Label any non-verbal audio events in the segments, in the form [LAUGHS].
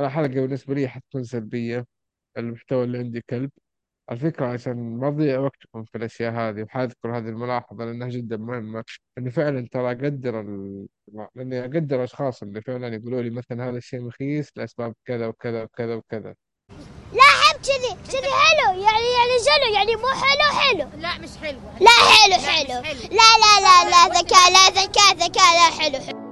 أنا حلقة بالنسبة لي حتكون سلبية المحتوى اللي عندي كلب. على فكرة عشان ما أضيع وقتكم في الأشياء هذه وحاذكر هذه الملاحظة لأنها جدا مهمة إنه فعلا ترى أقدر ال... لأني أقدر الأشخاص اللي فعلا يقولوا لي مثلا هذا الشيء رخيص لأسباب كذا وكذا وكذا وكذا. لا حب كذي كذي حلو يعني يعني شنو يعني مو حلو حلو. لا مش حلو. لا، حلو حلو. لا لا لا لا ذكاء لا ذكاء ذكاء لا حلو حلو.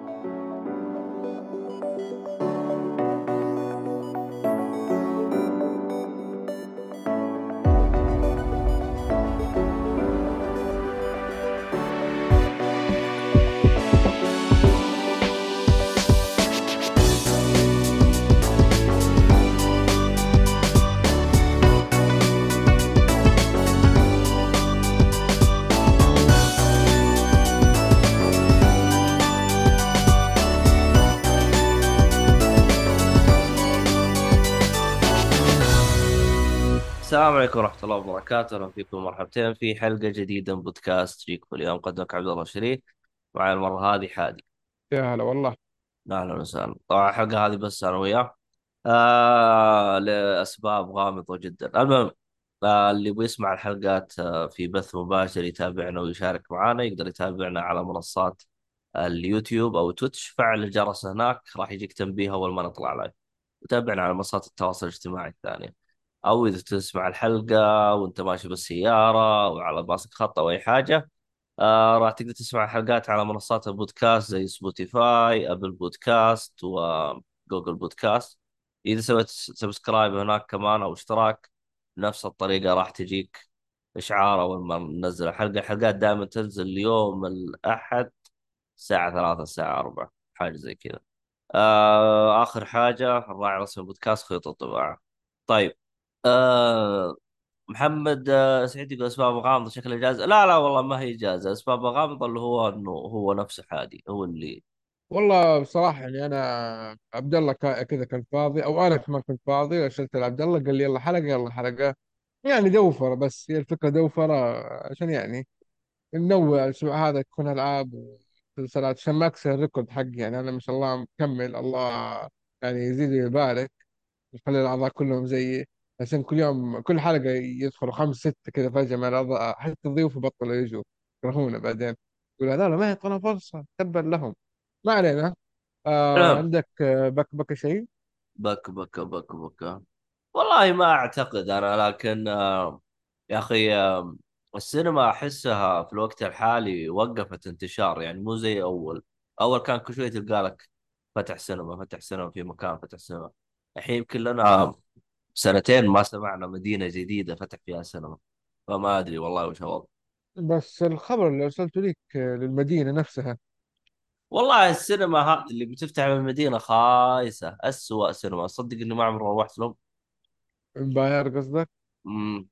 السلام عليكم ورحمة الله وبركاته، أهلا فيكم مرحبتين في حلقة جديدة من بودكاست جيكم. اليوم قدمك عبد الله شريف معي المرة هذه حادي. يا هلا والله. أهلا وسهلا. طبعا الحلقة هذه بس أنا وياه. آه لأسباب غامضة جدا. المهم آه اللي يبغى يسمع الحلقات آه في بث مباشر يتابعنا ويشارك معنا يقدر يتابعنا على منصات اليوتيوب أو تويتش. فعل الجرس هناك راح يجيك تنبيه أول ما نطلع live وتابعنا على منصات التواصل الاجتماعي الثانية. أو إذا تسمع الحلقة وأنت ماشي بالسيارة أو على باصك خط أو أي حاجة آه راح تقدر تسمع الحلقات على منصات البودكاست زي سبوتيفاي أبل بودكاست وجوجل بودكاست. إذا سويت subscribe هناك كمان أو اشتراك بنفس الطريقة راح تجيك إشعار أول ما ننزل الحلقة. الحلقات دائما تنزل يوم الأحد الساعة 3 الساعة 4 حاجة زي كذا. آه آخر حاجة الراعي الرسمي البودكاست خيوط الطباعة. طيب. آه محمد آه سعيد يقول أسباب غامضه شكل اجازه لا لا والله ما هي اجازه أسباب غامضه اللي هو إنه هو نفسه حادي هو اللي والله بصراحة يعني أنا عبد الله كذا كان فاضي أو أنا كمان كنت فاضي أرسلت لعبد الله قال لي يلا حلقة يلا حلقة. يعني دوفرة بس هي الفكرة دوفرة عشان يعني ننوع الأسبوع هذا تكون ألعاب ومسلسلات عشان ما أكسر الريكورد حقي. يعني أنا ما شاء الله مكمل الله يعني يزيد ويبارك يخلي الأعضاء كلهم زيي. عشان كل يوم كل حلقة يدخلوا خمس ستة كذا فجأة من الأعضاء حتى الضيوف بطلوا يجوا يكرهونا بعدين. يقول هذول ما يعطونا فرصة تبا لهم. ما علينا. آه نعم. عندك آه، بك بك شيء؟ بك بك بك بك. والله ما أعتقد أنا لكن آه يا أخي آه السينما أحسها في الوقت الحالي وقفت انتشار يعني مو زي أول. أول كان كل شوية تلقى لك فتح سينما فتح سينما في مكان فتح سينما. الحين يمكن لنا سنتين ما سمعنا مدينة جديدة فتح فيها سينما فما أدري والله وش هو. بس الخبر اللي أرسلته لك آه، للمدينة نفسها. والله السينما هذه اللي بتفتح بالمدينة خايسة أسوأ سينما. صدق إني ما عمري روحت لهم. امباير قصدك؟ امم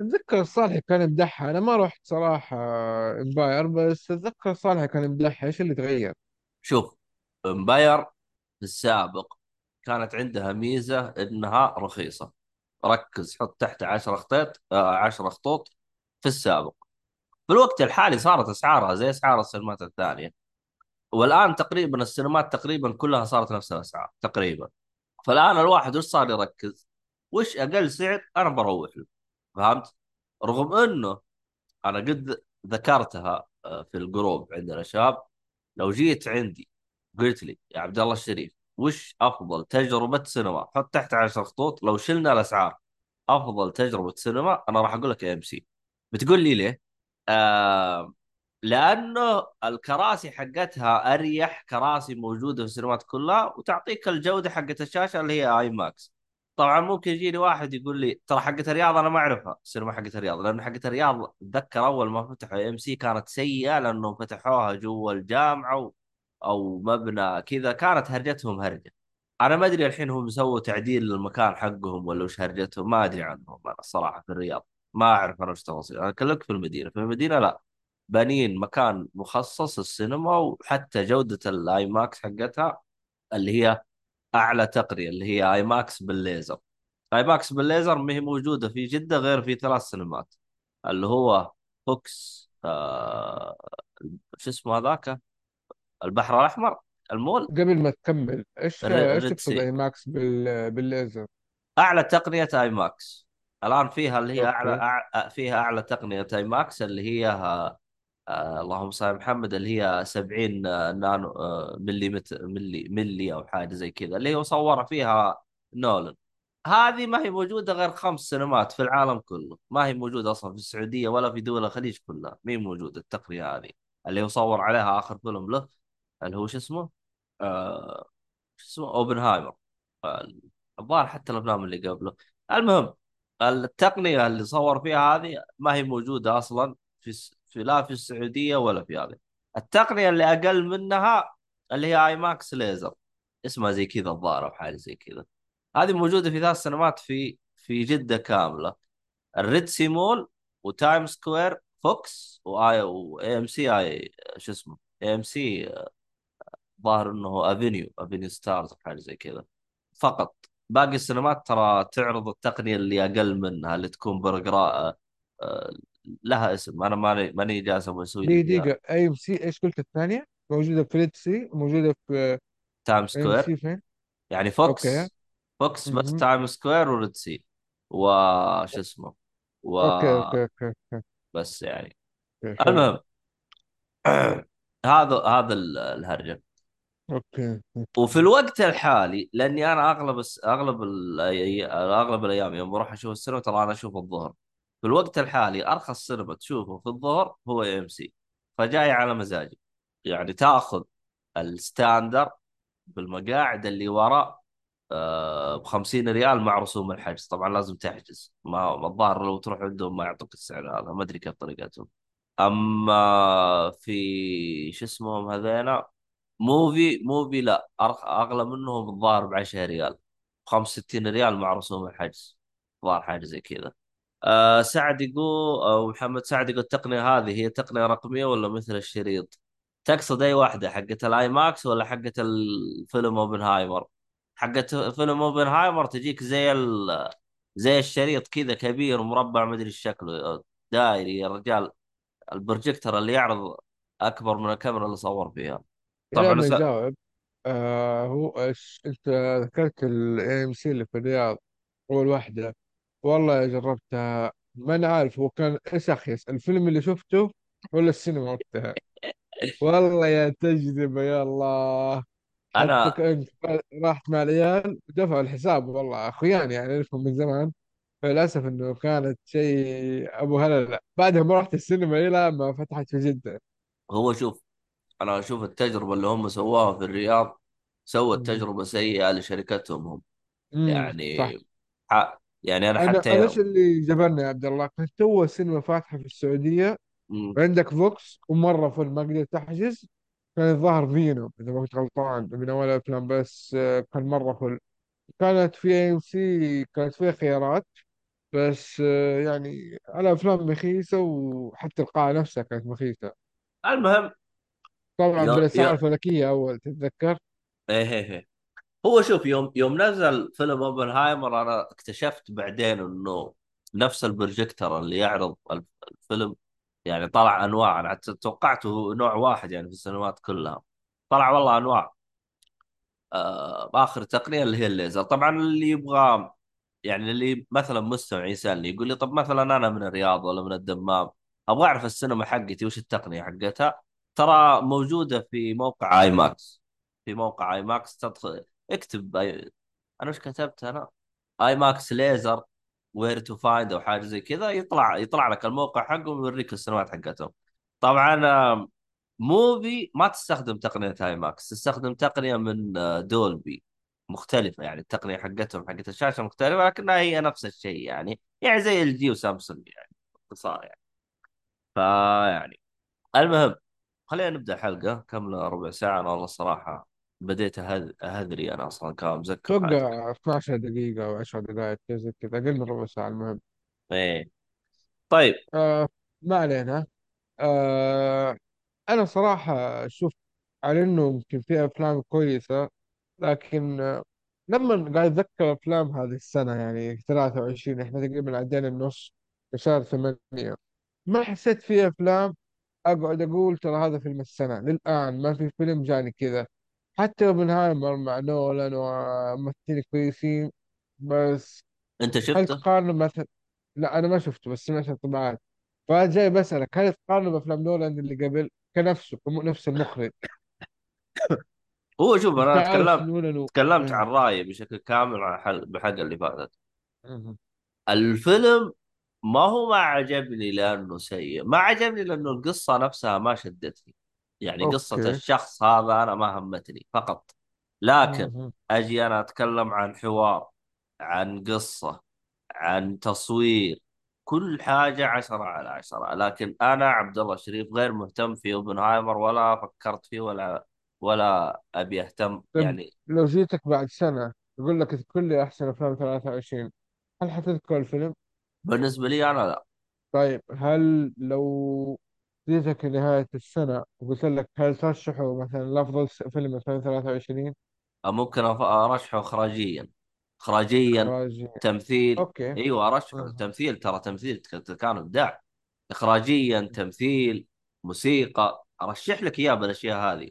أتذكر صالح كان يمدحها. أنا ما رحت صراحة آه، امباير بس أتذكر صالح كان يمدحها. إيش اللي تغير؟ شوف امباير في السابق كانت عندها ميزة إنها رخيصة. ركز حط تحت 10 خطيط آه 10 خطوط في السابق. في الوقت الحالي صارت أسعارها زي أسعار السينمات الثانية. والآن تقريبا السينمات تقريبا كلها صارت نفس الأسعار تقريبا. فالآن الواحد وش صار يركز؟ وش أقل سعر أنا بروح له. فهمت؟ رغم إنه أنا قد ذكرتها آه، في الجروب عندنا شباب لو جيت عندي قلت لي يا عبد الله الشريف وش أفضل تجربة سينما حط تحت عشر خطوط لو شلنا الأسعار أفضل تجربة سينما أنا راح أقول لك إيه إم سي بتقول لي ليه؟ آه لأنه الكراسي حقتها أريح كراسي موجودة في السينمات كلها وتعطيك الجودة حقت الشاشة اللي هي آي ماكس طبعا ممكن يجيني واحد يقول لي ترى حقت الرياض أنا ما أعرفها السينما حقت الرياض لأنه حقت الرياض اتذكر أول ما فتحوا إيه إم سي كانت سيئة لأنهم فتحوها جوا الجامعة. أو مبنى كذا كانت هرجتهم هرجة. أنا ما أدري الحين هم سووا تعديل للمكان حقهم ولا وش هرجتهم ما أدري عنهم أنا الصراحه في الرياض. ما أعرف أنا وش تفاصيل أنا أكلمك في المدينة. في المدينة لا بانين مكان مخصص السينما وحتى جودة الاي ماكس حقتها اللي هي أعلى تقنية اللي هي اي ماكس بالليزر. اي ماكس بالليزر ما هي موجودة في جدة غير في ثلاث سينمات اللي هو فوكس آه شو اسمه هذاك؟ البحر الأحمر المول. قبل ما تكمل إيش إيش تقصد أي ماكس بال... بالليزر؟ أعلى تقنية أي ماكس الآن فيها اللي هي اعلى أوكي. أع... فيها أعلى تقنية أي ماكس اللي هي آه اللهم صل محمد اللي هي 70 نانو آه ملي مت... ملي ملي أو حاجة زي كذا اللي هو صور فيها نولن هذه ما هي موجودة غير خمس سينمات في العالم كله. ما هي موجودة أصلا في السعودية ولا في دول الخليج كلها. مين موجودة التقنية هذه اللي هو صور عليها آخر فيلم له. اللي هو شو اسمه؟ آه شو اسمه؟ أوبنهايمر. الظاهر حتى الأفلام اللي قبله. المهم التقنية اللي صور فيها هذه ما هي موجودة أصلا في. في لا في السعودية ولا في هذه. التقنية اللي أقل منها اللي هي اي ماكس ليزر. اسمها زي كذا الظاهر أو حاجة زي كذا. هذه موجودة في ثلاث سينمات في في جدة كاملة. الريد سي مول وتايم سكوير فوكس واي واي ام سي اي شو اسمه؟ اي ام سي ظاهر إنه أفينيو أفينيو ستارز أو حاجة زي كذا. فقط. باقي السينمات ترى تعرض التقنية اللي أقل منها اللي تكون برجرا آه، لها اسم. أنا ماني ماني جالس أبغى أسوي فيها دقيقة. أي إم سي إيش قلت الثانية؟ موجودة في ريد سي موجودة في تايم سكوير. سي فين؟ يعني فوكس فوكس بس. تايم سكوير وريد سي. وش اسمه؟ أوكي أوكي أوكي أوكي. يعني. أوكي، حلو. المهم [CLEARS THROAT] هذا هذا ال- الهرجة. أوكي وفي الوقت الحالي لأني أنا أغلب الس- أغلب ال- أغلب الأيام يوم بروح أشوف السينما ترى أنا أشوف الظهر. في الوقت الحالي أرخص سينما تشوفه في الظهر هو ام سي فجاي على مزاجي. يعني تأخذ ال standard بالمقاعد اللي ورا ب 50 ريال مع رسوم الحجز. طبعا لازم تحجز. ما الظاهر لو تروح عندهم ما يعطوك السعر هذا. ما أدري كيف طريقتهم. أما في شو اسمهم هذينا؟ موفي موفي لا. أغلى منهم الظاهر ب 10 ريال 65 ريال مع رسوم الحجز الظاهر حاجة زي كذا. أه سعد يقول أو محمد سعد يقول التقنية هذه هي تقنية رقمية ولا مثل الشريط؟ تقصد أي واحدة حقت ال IMAX ولا حقت الفيلم أوبنهايمر؟ حقت فيلم أوبنهايمر تجيك زي ال... زي الشريط كذا كبير مربع مدري شكله دائري يا رجال البروجيكتور اللي يعرض أكبر من الكاميرا اللي صور فيها. طبعا ما س... يجاوب آه هو إيش أنت ذكرت ال AMC اللي في الرياض أول واحدة. والله جربتها. ما أنا عارف هو كان إيش اخيس الفيلم اللي شفته ولا السينما وقتها؟ والله يا تجربة يا الله. حتى أنا كنت رحت مع العيال دفعوا الحساب. والله اخويان يعني اعرفهم من زمان. فللأسف إنه كانت شيء أبو هلل. بعدها ما رحت السينما إلى ما فتحت في جدة. هو شوف أنا أشوف التجربة اللي هم سووها في الرياض سوت. تجربة سيئة لشركتهم هم. يعني صح. ح... يعني أنا أنا حتى أنا إيش يوم اللي جبرني يا عبد الله؟ كانت تو السينما فاتحة في السعودية مم. عندك فوكس ومرة full ما قدرت تحجز كان الظاهر فينوم إذا ما كنت غلطان من أول الافلام بس آه، كان مرة full كانت في AMC كانت فيها خيارات بس آه، يعني على أفلام رخيصه وحتى القاعة نفسها كانت رخيصه المهم طبعا يوم بالاسعار يوم الفلكية أول تتذكر؟ إيه إيه إيه. هو شوف يوم يوم نزل فيلم أوبنهايمر أنا اكتشفت بعدين إنه نفس البروجيكتور اللي يعرض الف- الفيلم يعني طلع أنواع. أنا توقعته نوع واحد يعني في السينمات كلها. طلع والله أنواع. آه آخر تقنية اللي هي الليزر. طبعا اللي يبغى يعني اللي مثلا مستمع يسالني يقول لي طب مثلا أنا من الرياض ولا من الدمام أبغى أعرف السينما حقتي وش التقنية حقتها. ترى موجودة في موقع IMAX في موقع IMAX تدخل اكتب أي... أنا وش كتبت أنا؟ IMAX laser where to find أو حاجة زي كذا يطلع يطلع لك الموقع حقهم ويوريك السينمات حقتهم. طبعا آه، موفي ما تستخدم تقنية IMAX تستخدم تقنية من آه، دولبي. مختلفة يعني التقنية حقتهم حقت الشاشة مختلفة لكنها هي نفس الشيء يعني. يعني زي LG وسامسونج يعني باختصار يعني. فيعني المهم خلينا نبدأ حلقة كاملة ربع ساعة. أنا والله الصراحه بديت أهذري أنا أصلا كان مزكم حياتك أتوقع 12 دقيقة أو 10 دقائق زي كذا. أقل من ربع ساعة المهم. إيه. طيب. آه ما علينا. آه أنا صراحة شوف على إنه يمكن في أفلام كويسة لكن آه، لما قاعد أتذكر أفلام هذه السنة يعني 23 إحنا تقريبا عدينا النص في شهر 8 ما حسيت في أفلام أقعد أقول ترى هذا فيلم السنة للآن ما في فيلم جاني كذا حتى أوبنهايمر مع نولان وممثلين كويسين بس أنت هل شفته؟ تقارنه مثلا لا أنا ما شفته بس سمعت انطباعات فجاي بسألك هل تقارنه بأفلام نولان اللي قبل كنفسه كنفس المخرج [COUGHS] هو شوف أنت أنا عارف تكلمت نولان و... تكلمت عن إيه. رأيي بشكل كامل عن الحلقة بالحلقة اللي فاتت. الفيلم ما هو ما عجبني لأنه سيء ما عجبني لأنه القصة نفسها ما شدتني. يعني قصة okay. الشخص هذا أنا ما همتني فقط. لكن. أجي أنا أتكلم عن حوار عن قصة عن تصوير كل حاجة عشرة على عشرة. لكن أنا عبد الله شريف غير مهتم في اوبنهايمر ولا فكرت فيه ولا ولا أبي أهتم. طيب يعني لو جيتك بعد سنة يقول لك اذكر لي أحسن أفلام 23 هل حتذكر الفيلم؟ بالنسبة لي أنا لا. طيب هل لو جيتك نهاية السنة وقلت لك هل ترشحه مثلا لأفضل س- فيلم 2023 ممكن أف- أرشحه اخراجيا. اخراجيا إخراج تمثيل. okay. أيوه أرشحه. أها. تمثيل ترى تمثيل ك- كان إبداع. اخراجيا تمثيل موسيقى. أرشح لك إياه بالأشياء هذه.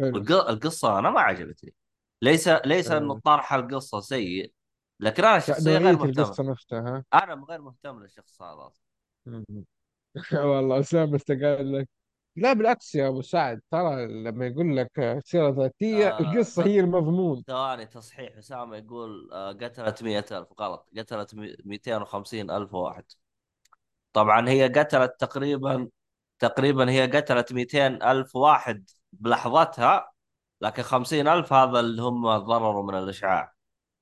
حلو. والق- القصة أنا ما عجبتني. ليس ليس انه آه، طرح القصة سيء. لكن أنا شخصيا غير مهتم. القصة نفسها أنا غير مهتم للشخص هذا. [LAUGHS] والله أسامة استقال لك؟ لا بالعكس يا أبو سعد ترى لما يقول لك سيرة ذاتية آه القصة ت- هي المضمون. ثواني تصحيح. أسامة يقول آه قتلت مئة ألف غلط. قتلت مئتين وخمسين ألف واحد. طبعا هي قتلت تقريبا تقريبا هي قتلت 200 ألف واحد بلحظتها لكن 50 ألف هذا اللي هم ضرروا من الإشعاع.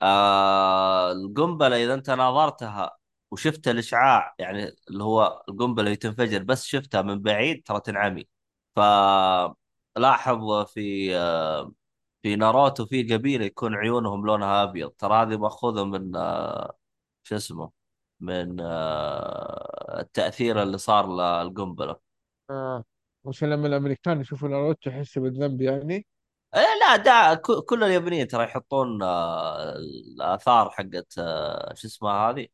آه القنبلة إذا أنت ناظرتها وشفت الإشعاع يعني اللي هو القنبلة اللي تنفجر بس شفتها من بعيد ترى تنعمي. فلاحظ في آه في ناروتو في قبيلة يكون عيونهم لونها أبيض. ترى هذه مأخوذة من آه شو اسمه من التأثير اللي صار للقنبلة. آه. مش لما الأمريكان يشوفوا ناروتو يحسوا بالذنب يعني. لا دا كل اليابانيين ترى يحطون آه، الآثار حقت آه، شو اسمها هذه؟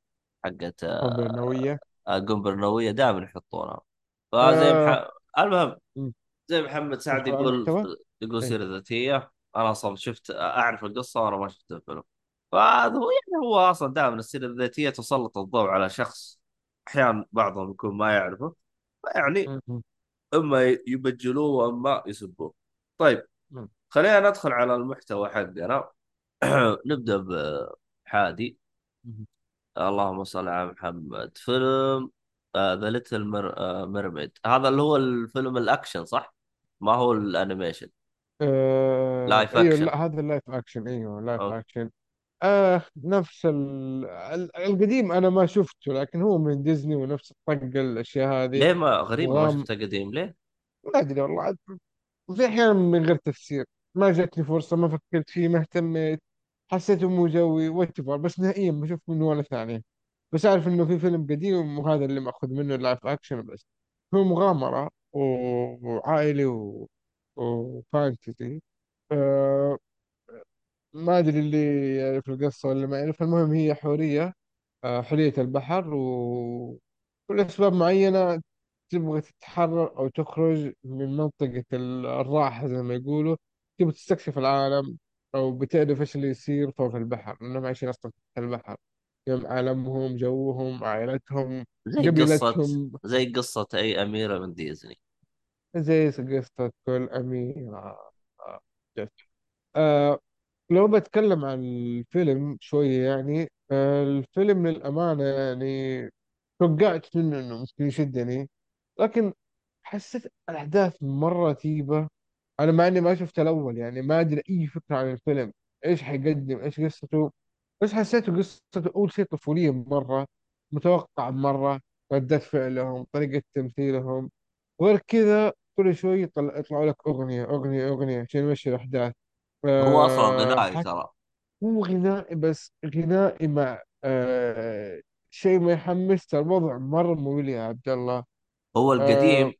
حقت قنبلة آه، نووية القنبله النوويه دائما يحطونها فزي. مح... المهم. زي محمد سعد يقول يقول إيه. سيرة ذاتية أنا أصلا شفت أعرف القصة وأنا ما شفت الفيلم. فهذا هو يعني هو أصلا دائما السيرة الذاتية تسلط الضوء على شخص أحيانا بعضهم يكون ما يعرفه. يعني م- أما يبجلوه وأما يسبوه. طيب. خلينا ندخل على المحتوى حقنا. [CLEARS THROAT] نبدأ بهادي. اللهم صل على محمد. فيلم The Little Mermaid هذا اللي هو الفيلم الأكشن صح؟ ما هو ال animation. آه live أيوه أكشن لا هذا ال live action إيوه live أوه. اكشن آه نفس ال... ال- القديم أنا ما شفته لكن هو من ديزني ونفس الطقه الأشياء هذه. ليه ما غريبة ما شفته قديم ليه؟ ما أدري والله. في أحيانا من غير تفسير. ما جاتني فرصة ما فكرت فيه ما اهتميت حسيته مو جوي واتفر بس نهائيا ما شفت منه ولا ثانية. بس أعرف إنه في فيلم قديم وهذا اللي مأخذ منه ال live action بس. هو مغامرة و- وعائلي و... وفانتزي آه، ما أدري اللي يعرف القصة ولا ما يعرف. المهم هي حورية آه، البحر ولأسباب معينة تبغى تتحرر أو تخرج من منطقة ال- الراحة زي ما يقولوا. تبغى تستكشف العالم أو بتعرف إيش اللي يصير فوق البحر لأنهم عايشين أصلا تحت البحر. يوم عالمهم جوهم عائلتهم زي قصة قبيلتهم. زي قصة أي أميرة من ديزني. زي قصة كل أميرة. جد. آه، لو بتكلم عن الفيلم شوية يعني آه، الفيلم للأمانة يعني توقعت منه إنه ممكن يشدني لكن حسيت الأحداث مرة رتيبة أنا مع إني ما شفت الأول يعني ما أدري أي فكرة عن الفيلم. إيش حيقدم؟ إيش قصته؟ بس حسيته قصته أول شيء طفولية مرة متوقع مرة ردة فعلهم طريقة تمثيلهم. وغير كذا كل شوي يطلع يطلعوا لك أغنية أغنية أغنية عشان يمشي الأحداث. هو أصلا آه، غنائي ترى. هو غنائي بس غنائي مع آه شيء ما يحمس ترى الوضع مرة ممل يا عبد الله. هو آه القديم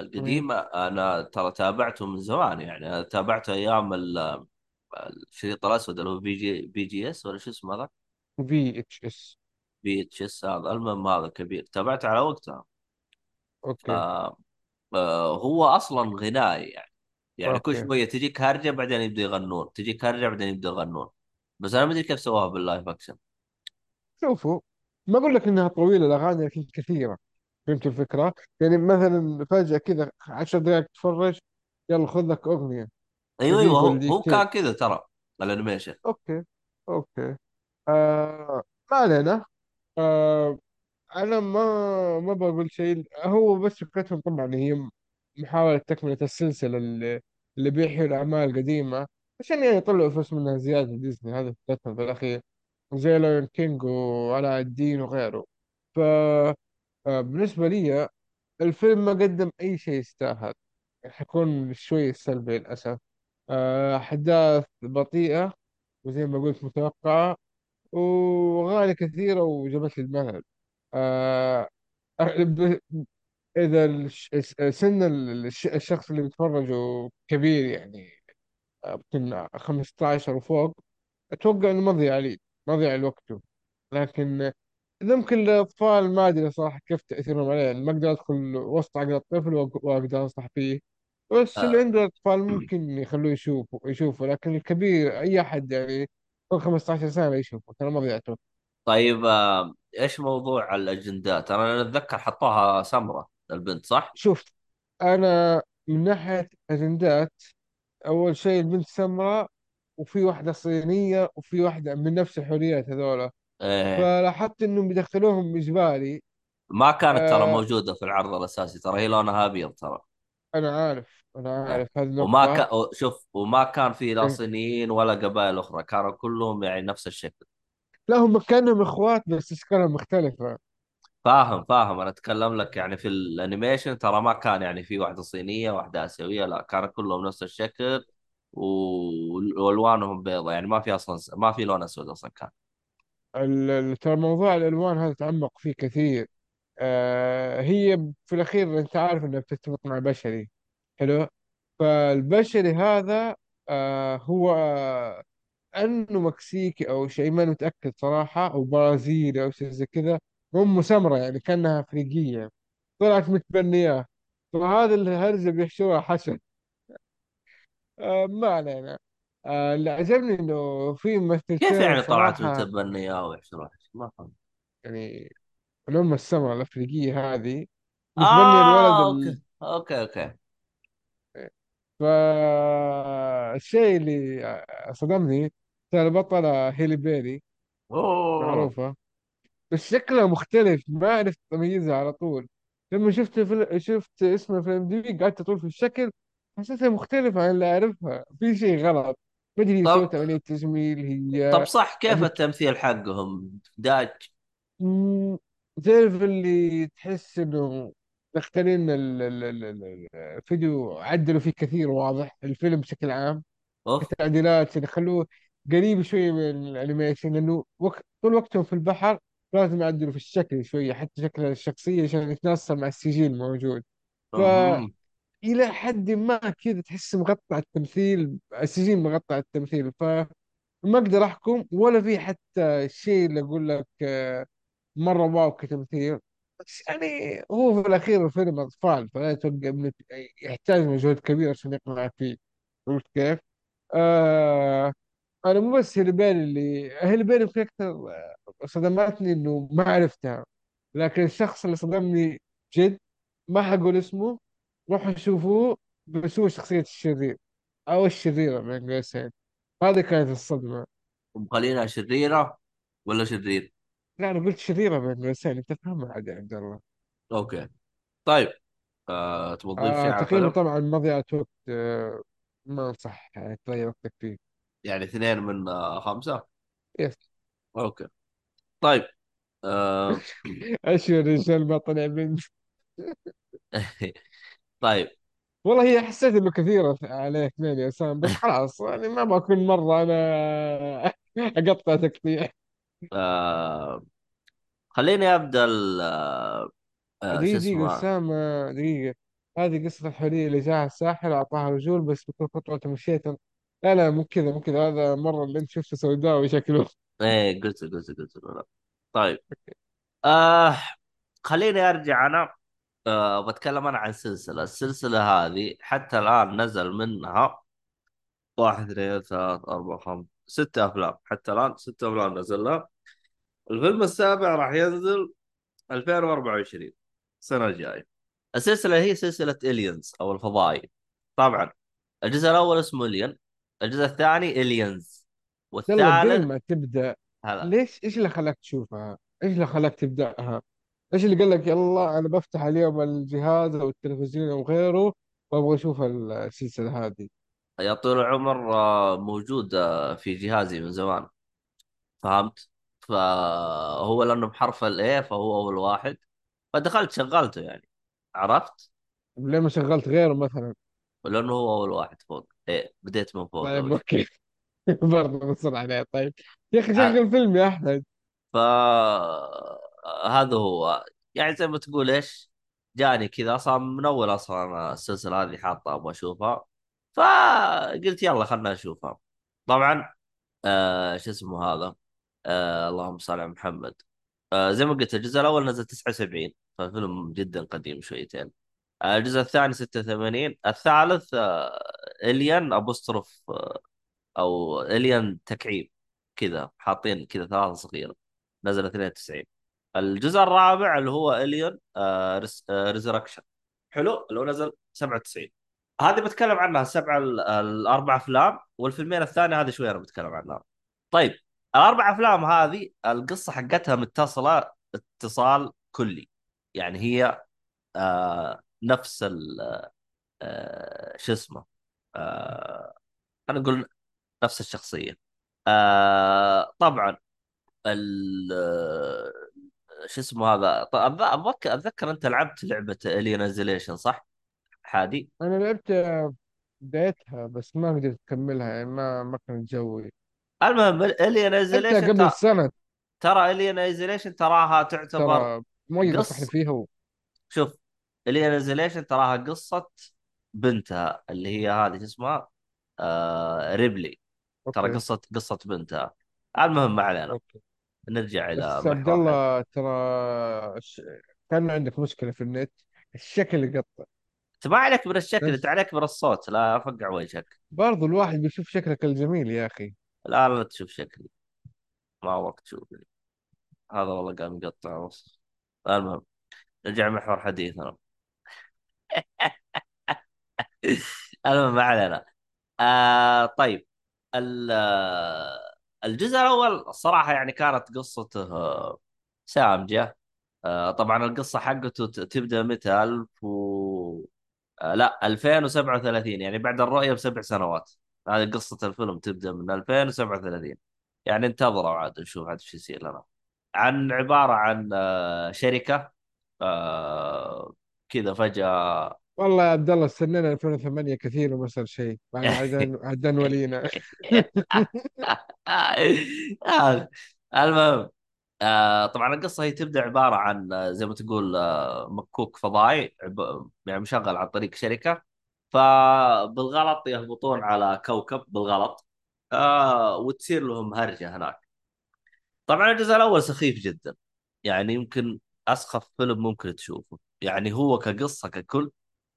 القديم أنا ترى تابعته من زمان يعني تابعته أيام ال- الشريط الأسود اللي هو بي جي بي جي إس ولا شو اسمه هذا؟ في اتش اس بي اتش اس هذا المهم هذا كبير. تابعته على وقتها. okay. آه آه هو أصلا غنائي يعني. يعني كل okay. شوية تجيك هرجة بعدين يبدأ يغنون تجيك هرجة بعدين يبدأ يغنون. بس أنا ما أدري كيف سواها بال live action شوفوا ما أقول لك إنها طويلة الأغاني لكن كثيرة. فهمت الفكرة؟ يعني مثلا فجأة كذا عشر دقائق تتفرج يلا خذ لك أغنية. أيوه أيوه هو هو كان كذا ترى ال animation. okay okay. آه ما علينا. آه أنا ما ما بقول شيء. هو بس فكرتهم طبعا هي محاولة تكملة السلسلة اللي, اللي بيحيوا الأعمال القديمة عشان يعني يطلعوا فلوس منها زيادة. ديزني هذا فكرتهم في الأخير زي Lion King وعلاء الدين وغيره. ف آه، بالنسبة لي الفيلم ما قدم أي شيء يستاهل. حكون شوي سلبي للأسف. آه، أحداث بطيئة وزي ما قلت متوقعة وأغاني كثيرة وجابت لي الملل. آه، إذا سن الش- الشخص اللي بيتفرجه كبير يعني يمكن 15 وفوق أتوقع إنه ما ضيع عليه ما ضيع الوقت لكن يمكن الأطفال ما أدري صراحة كيف تأثيرهم عليه يعني ما أقدر أدخل وسط عقل الطفل وأق- وأقدر أنصح فيه بس اللي آه. عنده أطفال ممكن يخلوه يشوفه يشوفه لكن الكبير أي أحد يعني فوق 15 سنة يشوفه ترى ما وقت طيب آه. إيش موضوع الأجندات أنا أتذكر حطوها سمراء البنت صح شوف أنا من ناحية أجندات أول شيء البنت سمراء وفي واحدة صينية وفي واحدة من نفس الحوريات هذولا إيه. فلاحظت إنهم بيدخلوهم إجباري ما كانت ترى آه. موجودة في العرض الأساسي ترى هي لونها أبيض ترى. أنا عارف أنا إيه. عارف هذه وما النقطة. كان شوف وما كان في لا إيه. صينيين ولا قبائل أخرى كانوا كلهم يعني نفس الشكل. لا هم كأنهم إخوات بس أشكالهم مختلفة. فاهم فاهم. أنا أتكلم لك يعني في الأنيميشن ترى ما كان يعني في واحدة صينية واحدة آسيوية لا كانوا كلهم نفس الشكل والوانهم بيضة. يعني ما في أصلا ما في لون أسود أصلا كان. ترى موضوع الألوان هذا تعمق فيه كثير. آه هي في الأخير أنت عارف إنها بتتفق مع بشري. حلو؟ فالبشري هذا آه هو أنه مكسيكي أو شيء ما متأكد صراحة أو برازيلي أو شيء زي كذا. ام سمراء يعني كأنها أفريقية. طلعت متبنياه فهذا الهرجة بيحشوها حشو. آه ما علينا. آه اللي عجبني إنه في كيف ممثلتين يعني طلعت متبنية ويحشر وحش ما فهمت. يعني الام السمراء الأفريقية هذه متبنيه الولد آه ال... أوكي. أوكي أوكي. فالشيء اللي صدمني ترى البطلة هيلي بيري أوه. معروفة. بس شكلها مختلف ما عرفت اميزها على طول. لما شفت في شفت اسمها في ام دي بي قعدت أطول في الشكل حسيتها مختلفة عن اللي أعرفها. في شيء غلط. طب سوت عملية تجميل طب هي صح كيف. التمثيل حقهم داج تعرف اللي تحس إنه مختارين ال- ال- ال- ال- الفيديو عدلوا فيه كثير واضح الفيلم بشكل عام أوف كتعديلات عشان يخلوه قريب شوية من ال animation لأنه وقت طول وقتهم في البحر لازم يعدلوا في الشكل شوية حتى شكل الشخصية عشان يتناسب مع السجل الموجود أمم. فإلى حد ما كذا تحس مغطى التمثيل السجل مغطى التمثيل فما أقدر أحكم ولا في حتى الشيء اللي أقول لك آه، مرة wow كتمثيل. بس يعني هو في الأخير الفيلم أطفال فلا يتوقع إنه يحتاج مجهود كبير عشان يقنع فيه. فهمت كيف؟ آه أنا مو بس هيلبيري اللي هيلبيري في أكثر صدمتني إنه ما عرفتها. لكن الشخص اللي صدمني جد ما حقول اسمه روحوا شوفوه بس هو شخصية الشرير. أو الشريرة بين قوسين هذه كانت الصدمة. مخلينها شريرة ولا شرير؟ لا أنا قلت شريرة بين قوسين أنت فاهمها عاد يا عبد الله. okay. طيب آه تبغى تضيف شيء آه على تقييمه الفيلم طبعا مضيعة وقت آه ما انصح يعني تضيع وقتك فيه يعني اثنين من آه خمسة؟ yes okay. طيب آه [LAUGHS] اشهر الرجال ما طلع بنت [LAUGHS] طيب. والله هي حسيت إنه كثيرة عليه اثنين يا سام بس خلاص يعني ما بكون مرة أنا [LAUGHS] أقطع تقطيع. آه خليني أبدأ ال- آه آه شو دقيقة دقيقة اسمه؟ أسامة دقيقة. هذه قصة الحورية اللي جاها الساحر أعطاها رجول بس بكل خطوة مشيت. لا لا مو كذا مو كذا. هذا مرة اللي أنت شفته سوداوي شكله. إيه قلت قلت قلت. طيب. آه خليني أرجع أنا. أه بتكلم أنا عن سلسلة. السلسلة هذه حتى الآن نزل منها واحد اثنين ثلاث أربع خمس ست أفلام. حتى الآن ست أفلام نزل لها الفيلم السابع راح ينزل 2024 السنة الجاية. السلسلة هي سلسلة الينز أو الفضائي. طبعا الجزء الأول اسمه الين الجزء الثاني الينز والثالث ما تبدأ هذا ليش إيش اللي خلاك تشوفها؟ إيش اللي خلاك تبدأها؟ إيش اللي قال لك؟ يلا أنا بفتح اليوم الجهاز أو التلفزيون أو غيره وأبغى أشوف السلسلة هذه. يا طول العمر آه، موجود آه، في جهازي من زمان. فهمت؟ فهو لأنه بحرف ال A فهو أول واحد. فدخلت شغلته يعني. عرفت؟ ليه ما شغلت غيره مثلا؟ ولأنه هو أول واحد فوق. إيه بديت من فوق طيب شيء okay. [LAUGHS] برضه بصر عليه. طيب يا أخي شغل فيلم يا أحمد. ف هذا هو. يعني زي ما تقول إيش جاني كذا أصلا من أول أصلا السلسلة هذه حاطه أبغى أشوفها. فقلت يلا خلنا نشوفها. طبعا آه شو اسمه هذا؟ آه اللهم صل على محمد. آه زي ما قلت الجزء الأول نزل 79 فالفيلم جدا قديم شويتين. آه الجزء الثاني 86 الثالث آه Alien apostrophe آه أو Alien تكعيب كذا حاطين كذا ثلاثة صغيرة. نزل 92 الجزء الرابع اللي هو Alien آه res آه Resurrection حلو؟ اللي نزل 97 هذه بتكلم عنها السبع ال- الأربع أفلام والفيلمين الثانية هذه شوي أنا بتكلم عنها. طيب الأربع أفلام هذه القصة حقتها متصلة اتصال كلي. يعني هي آه نفس ال آه شو اسمه آه أنا أقول نفس الشخصية. آه طبعا شو اسمه هذا؟ ط- أتذ- اتذكر أتذكر أنت لعبت لعبة الين ايزوليشن صح؟ حادي؟ أنا لعبت بدايتها بس ما قدرت أكملها يعني ما ما كان جوي. المهم الين ايزوليشن قبل سنه ترى الين ايزوليشن تراها تعتبر ترى قص فيها شوف الين ايزوليشن تراها قصة بنتها اللي هي هذه شو اسمها؟ آه ريبلي ترى أوكي. قصه قصة بنتها. المهم ما علينا. أوكي. نرجع إلى بس عبد الله ترى. كان عندك مشكلة في النت الشكل يقطع. ما عليك من الشكل انت عليك من الصوت لا أفقع وجهك. برضو الواحد بيشوف شكلك الجميل يا أخي. لا لا تشوف شكلي. ما وقت تشوفني. هذا والله قام يقطع بس. المهم نرجع محور حديثنا. [LAUGHS] المهم ما علينا. آه طيب ال- الجزء الأول الصراحه يعني كانت قصته سامجة. آه، طبعا القصة حقته تبدأ متى؟ 1000 و... آه، لا 2037 يعني بعد الرؤية بسبع سنوات. هذه قصة الفيلم تبدأ من 2037 يعني انتظروا عاد نشوف عاد إيش يصير لنا. عن عبارة عن آه، شركة كذا فجأة والله يا عبد الله استنينا 2008 كثير وما صار شيء. بعد عدن [LAUGHS] عدن ولينا. [LAUGHS] المهم آه طبعا القصة هي تبدأ عبارة عن آه، زي ما تقول آه مكوك فضائي يعني مشغل عن طريق شركة. فبالغلط يهبطون على كوكب بالغلط آه وتصير لهم هرجة هناك. طبعا الجزء الأول سخيف جدا. يعني يمكن أسخف فيلم ممكن تشوفه. يعني هو كقصة ككل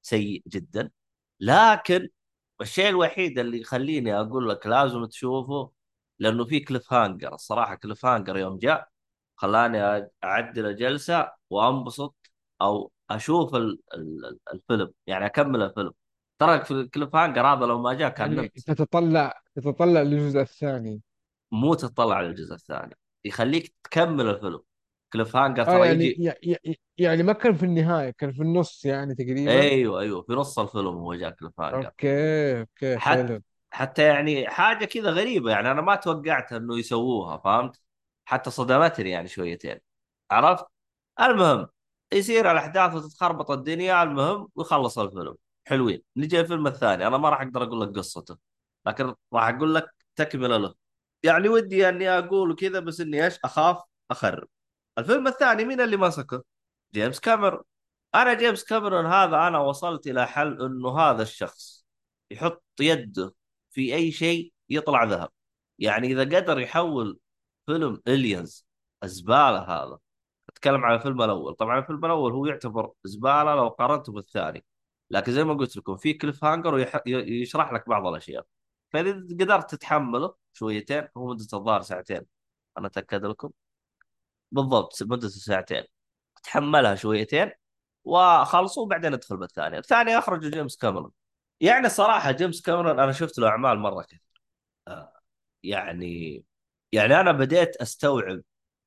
سيء جدا. لكن الشيء الوحيد اللي يخليني أقول لك لازم تشوفه لأنه في cliffhanger الصراحة cliffhanger يوم جاء خلاني أعدل الجلسة وأنبسط أو أشوف ال- ال- الفيلم. يعني أكمل الفيلم. ترى في ال cliffhanger هذا لو ما جاء كان يعني تتطلع تتطلع للجزء الثاني. مو تطلع على الجزء الثاني. يخليك تكمل الفيلم. cliffhanger آه ترى يعني يجي يعني يعني ما كان في النهاية كان في النص يعني تقريبا. أيوه أيوه في نص الفيلم هو جاء cliffhanger. okay okay حتى حلو. حتى يعني حاجة كذا غريبة يعني أنا ما توقعت إنه يسووها فهمت؟ حتى صدمتني يعني شويتين عرفت؟ المهم يصير الأحداث وتتخربط الدنيا المهم ويخلص الفيلم. حلوين. نجي الفيلم الثاني أنا ما راح أقدر أقول لك قصته لكن راح أقول لك تكملة له. يعني ودي إني أقول كذا بس إني إيش؟ أخاف أخرب. الفيلم الثاني مين اللي مسكه؟ جيمس كاميرون. أنا جيمس كاميرون هذا أنا وصلت إلى حل إنه هذا الشخص يحط يده في أي شيء يطلع ذهب. يعني إذا قدر يحول فيلم Aliens الزبالة هذا. أتكلم عن الفيلم الأول. طبعا الفيلم الأول هو يعتبر زبالة لو قارنته بالثاني لكن زي ما قلت لكم في cliffhanger ويشرح لك بعض الأشياء. فإذا قدرت تتحمله شويتين هو مدة الظاهر ساعتين. أنا أتأكد لكم. بالضبط مدة ساعتين. تحملها شويتين وخلصوا بعدين أدخل بالثانية الثانية اخرجوا جيمس كاميرون. يعني الصراحة جيمس كاميرون أنا شفت له أعمال مرة كثير. آه، يعني يعني أنا بديت أستوعب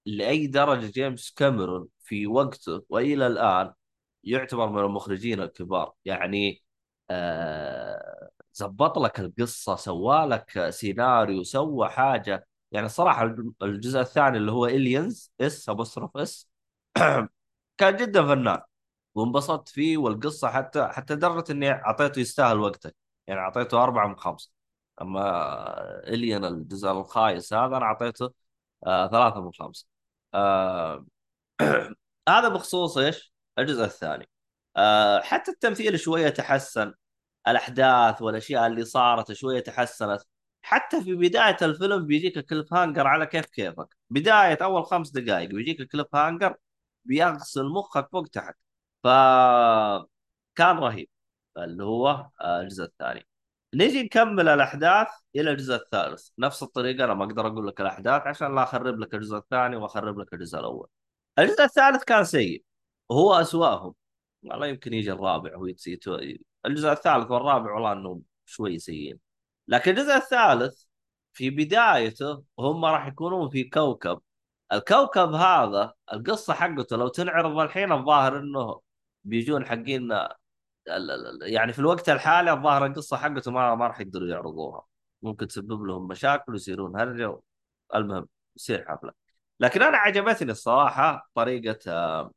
لأي درجة جيمس كاميرون في وقته وإلى الآن يعتبر من المخرجين الكبار. يعني آه زبط لك القصة سوى لك سيناريو سوى حاجة. يعني الصراحة الجزء الثاني اللي هو Aliens s apostrophe s [CLEARS THROAT] كان جدا فنان. وانبسطت فيه والقصة حتى حتى درجة إني أعطيته يستاهل وقتك يعني أعطيته أربعة من خمسة. أما Alien الجزء الخايس هذا أنا أعطيته آه ثلاثة من خمسة. آه [CLEARS THROAT] هذا بخصوص إيش؟ الجزء الثاني. آه حتى التمثيل شوية تحسن الأحداث والأشياء اللي صارت شوية تحسنت. حتى في بداية الفيلم بيجيك ال cliffhanger على كيف كيفك. بداية أول خمس دقائق بيجيك ال cliffhanger بيغسل مخك فوق تحت. ف كان رهيب. اللي هو الجزء الثاني. نجي نكمل الأحداث إلى الجزء الثالث. نفس الطريقة أنا ما أقدر أقول لك الأحداث عشان لا أخرب لك الجزء الثاني وأخرب لك الجزء الأول. الجزء الثالث كان سيء. وهو أسواهم. والله يمكن يجي الرابع هو الجزء الثالث والرابع والله إنهم شوي سيئين. لكن الجزء الثالث في بدايته هم راح يكونون في كوكب. الكوكب هذا القصة حقته لو تنعرض الحين الظاهر إنه بيجون حقين يعني في الوقت الحالي الظاهر القصة حقته ما ما راح يقدروا يعرضوها. ممكن تسبب لهم مشاكل ويصيرون هرجة المهم يصير حفلة. لكن أنا عجبتني الصراحة طريقة آه،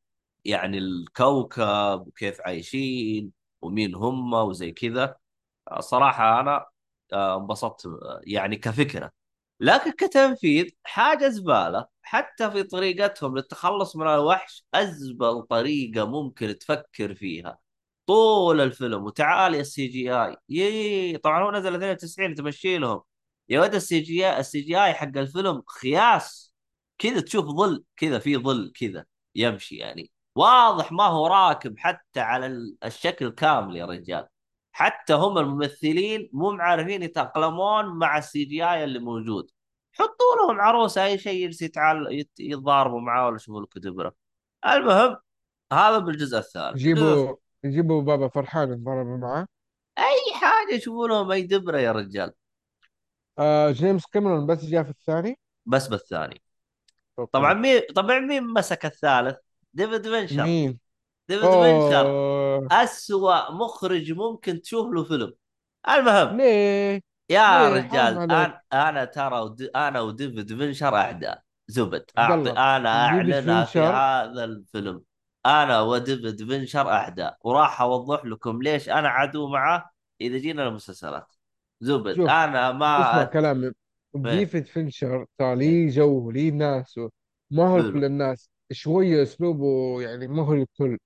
يعني الكوكب وكيف عايشين ومين هم وزي كذا. صراحة أنا انبسطت آه، يعني كفكرة. لكن كتنفيذ حاجة زبالة. حتى في طريقتهم للتخلص من الوحش أزبل طريقة ممكن تفكر فيها. طول الفيلم وتعالي ال CGI. يي طبعا هو نزل 92 تمشي لهم. يا ولد السي جي آي السي جي آي حق الفيلم خياس. كذا تشوف ظل كذا في ظل كذا يمشي يعني. واضح ما هو راكب حتى على الشكل كامل يا رجال. حتى هم الممثلين مو عارفين يتأقلمون مع السي جي آي اللي موجود. حطوا لهم عروسه أي شيء يجلس يتعال يتضاربوا معاه ولا شوفوا له كدبره المهم هذا بالجزء الثالث. الجزء يجيبوا يجيبوا بابا فرحان يتضرب معاه. أي حاجة يشوفوا لهم أي دبرة يا رجال. آه جيمس كاميرون بس جاء في الثاني؟ بس بالثاني. طبعا مين طبعا مين مسك الثالث؟ ديفيد فينشر. مين؟ ديفيد فينشر أسوأ مخرج ممكن تشوف له فيلم. المهم ليه؟ يا ليه؟ رجال أنا أنا ترى. أنا وديفيد فينشر اعداء زبد اعطي أنا أعلنها في هذا الفيلم. أنا وديفيد فينشر اعداء وراح أوضح لكم ليش أنا عدو معه إذا جينا للمسلسلات. زبد أنا ما اسمع أت... كلامي. إيه. ديفيد فينشر ترى. له جو له ناسه ما هو لكل الناس. شوية أسلوبه يعني ما هو للكل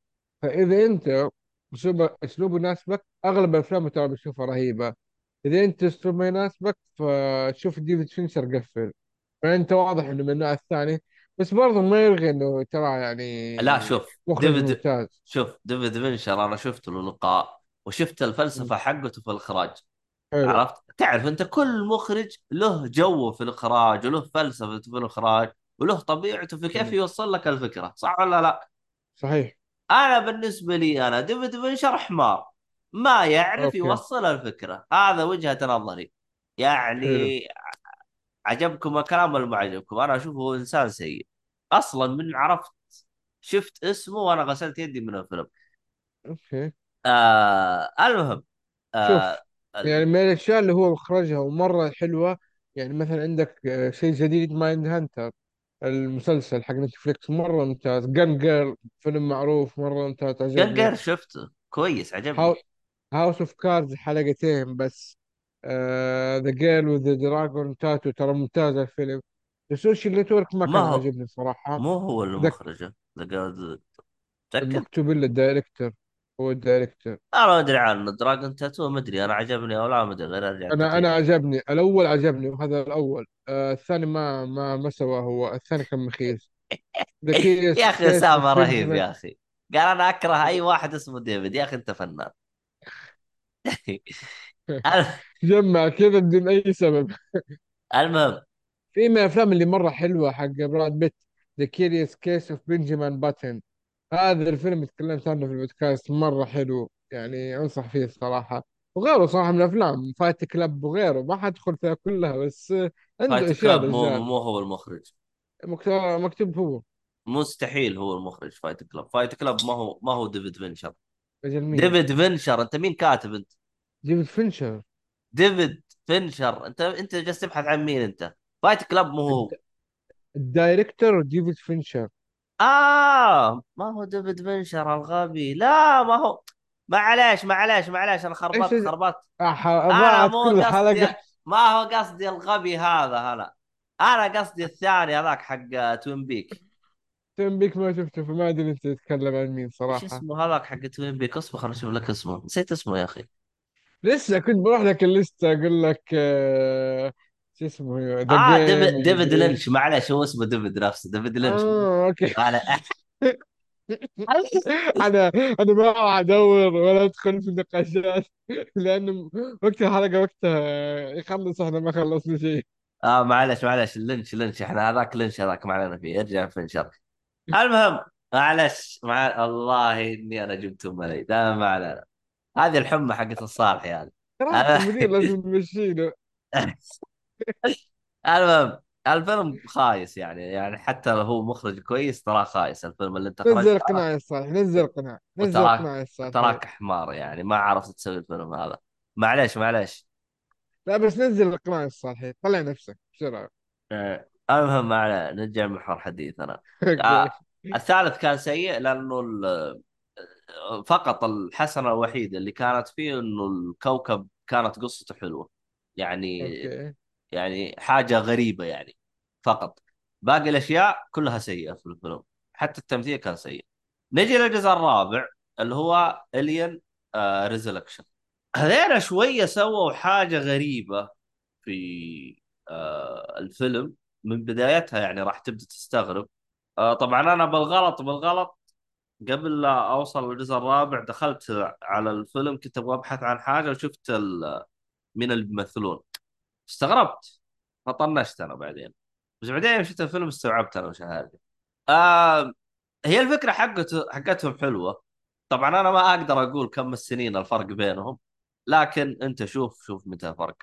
فإذا أنت أسلوب اسلوبه يناسبك أغلب افلامه ترى بتشوفها رهيبة. إذا أنت أسلوب ما يناسبك فتشوف ديفيد فينشر قفل. فانت واضح إنه من النوع الثاني بس برضه ما يلغي إنه ترى لا يعني شوف مخرج ديفيد ممتاز. شوف ديفيد فينشر أنا شفت له لقاء وشفت. الفلسفة حقته في الإخراج. حلو. عرفت؟ تعرف أنت كل مخرج له جو في الإخراج وله فلسفه في الإخراج وله طبيعته في كيف. يوصل لك الفكرة صح ولا لا؟ صحيح. أنا بالنسبة لي أنا ديفيد فينشر حمار ما يعرف أوكي. يوصل الفكرة. هذا وجهة نظري. حلو. يعني عجبكم الكلام ولا ما عجبكم؟ أنا أشوفه إنسان سيء. أصلا من عرفت شفت اسمه وأنا غسلت يدي من الفيلم. أوكي. آه المهم شوف آه يعني من الأشياء اللي هو اخرجها ومرة حلوة يعني مثلا عندك آه، شيء جديد Mindhunter. المسلسل حق نتفليكس. مرة ممتاز. Gone Girl فيلم معروف مرة ممتاز عجبني. Gone Girl شفته. كويس عجبني. House of Cards حلقتين بس. The Girl with Dragon Tattoo ترى ممتاز الفيلم. ال Social Network ما ما كان هو عاجبني صراحة. مو هو اللي ذاك مخرجه ذا تذكر؟ مكتوب له ال director هو ال director. أنا ما أدري عنه Dragon Tattoo ما أدري أنا عجبني أو لا ما أدري غير أرجع أنا أنا عجبني الأول عجبني وهذا الأول. آه الثاني ما ما ما سوى هو الثاني كان مخيس. [LAUGHS] يا أخي أسامة رهيب يا أخي. قال أنا أكره أي واحد اسمه ديفيد. يا أخي أنت فنان. [LAUGHS] جمع كذا بدون أي سبب. المهم. في من الأفلام اللي مرة حلوة حق براد بيت The Curious Case of Benjamin Button هذا الفيلم تكلمت عنه في البودكاست مرة حلو يعني أنصح فيه الصراحة. وغيره صراحة من الأفلام Fight Club وغيره ما حدخل فيها كلها بس عنده Fight أشياء Club مو مو هو المخرج. مكتوب هو. مستحيل هو المخرج Fight Club Fight Club ما هو ما هو ديفيد فينشر ديفيد فينشر أنت مين كاتب أنت؟ ديفيد فينشر ديفيد فينشر انت أنت جالس تبحث عن مين أنت؟ Fight Club مو هو. ال d- ال director ديفيد فينشر آه ما هو ديفيد فينشر الغبي لا ما هو معليش معليش معليش أنا إيش خربطت خربطت. أنا مو قصدي ما هو قصدي الغبي هذا هلا. أنا قصدي الثاني هذاك حق Twin Peaks Twin Peaks ما شفته فما أدري أنت تتكلم عن مين إيش صراحة. اسمه هذاك حق Twin Peaks اصبر خليني أشوف لك اسمه. نسيت اسمه يا أخي. لسه كنت بروح لك ال list أقول لك آه، شو اسمه آه ديفيد ديفيد لينش. معلش هو اسمه ديفيد نفسه ديفيد لينش. آه أوكي. أنا [LAUGHS] أنا أنا ما أدور ولا أدخل في نقاشات لأنه وقت الحلقة وقتها يخلص إحنا ما خلصنا شيء. آه معلش معلش. اللينش لينش. إحنا هذاك لينش هذاك ما علينا فيه. ارجع فينشر المهم معلش. مع الله إني أنا جبت ملي لا ما علينا. هذه الحمى حقت الصالح يعني. أنا [LAUGHS] المدير لازم نمشيله [LAUGHS] المهم الفيلم خايس يعني يعني حتى لو هو مخرج كويس تراه خايس الفيلم اللي انت نزل قناع الصالح نزل قناع نزل قناع الصالح تراك حمار يعني ما عرفت تسوي الفيلم هذا. معليش معليش. لا بس نزل القناع الصالح طلع نفسك بسرعة. آه، المهم نرجع محور حديثنا. آه، [LAUGHS] الثالث كان سيء لأنه فقط الحسنة الوحيدة اللي كانت فيه إنه الكوكب كانت قصته حلوة. يعني أوكي. يعني حاجة غريبة يعني فقط. باقي الأشياء كلها سيئة في الفيلم حتى التمثيل كان سيء. نجي للجزء الرابع اللي هو Alien Resurrection هذين شوية سووا حاجة غريبة في آه الفيلم. من بدايتها يعني راح تبدأ تستغرب. آه طبعا أنا بالغلط بالغلط قبل لا أوصل للجزء الرابع دخلت على الفيلم كنت أبغى أبحث عن حاجة وشفت ال- مين اللي بيمثلون استغربت. فطنشت أنا بعدين. بس بعدين شفت الفيلم استوعبت أنا وش هذه آه هي الفكرة حقته حقتهم حلوة. طبعا أنا ما أقدر أقول كم السنين الفرق بينهم لكن أنت شوف شوف متى الفرق.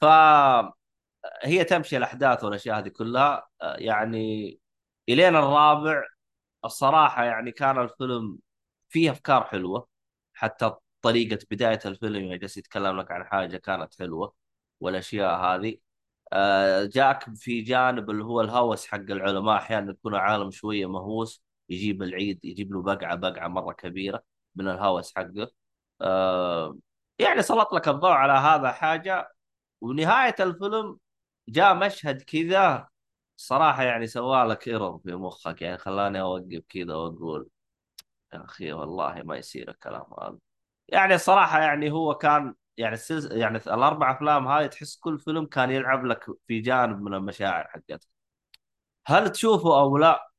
فهي تمشي الأحداث والأشياء هذه كلها آه، يعني الين الرابع. الصراحة يعني كان الفيلم فيه أفكار حلوة. حتى طريقة بداية الفيلم يعني جالس يتكلم لك عن حاجة كانت حلوة. والأشياء هذه. آه، جاك في جانب اللي هو الهوس حق العلماء أحيانا يكون عالم شوية مهووس يجيب العيد يجيب له بقعة بقعة مرة كبيرة من الهوس حقه. آه، يعني سلط لك الضوء على هذا حاجة. ونهاية الفيلم جاء مشهد كذا. صراحة يعني سوالك إيرور في مخك يعني خلاني أوقف كذا وأقول يا أخي والله ما يصير الكلام هذا. يعني الصراحه يعني هو كان يعني السلس... يعني الأربع أفلام هاي تحس كل فيلم كان يلعب لك في جانب من المشاعر حقتك. هل تشوفه أو لا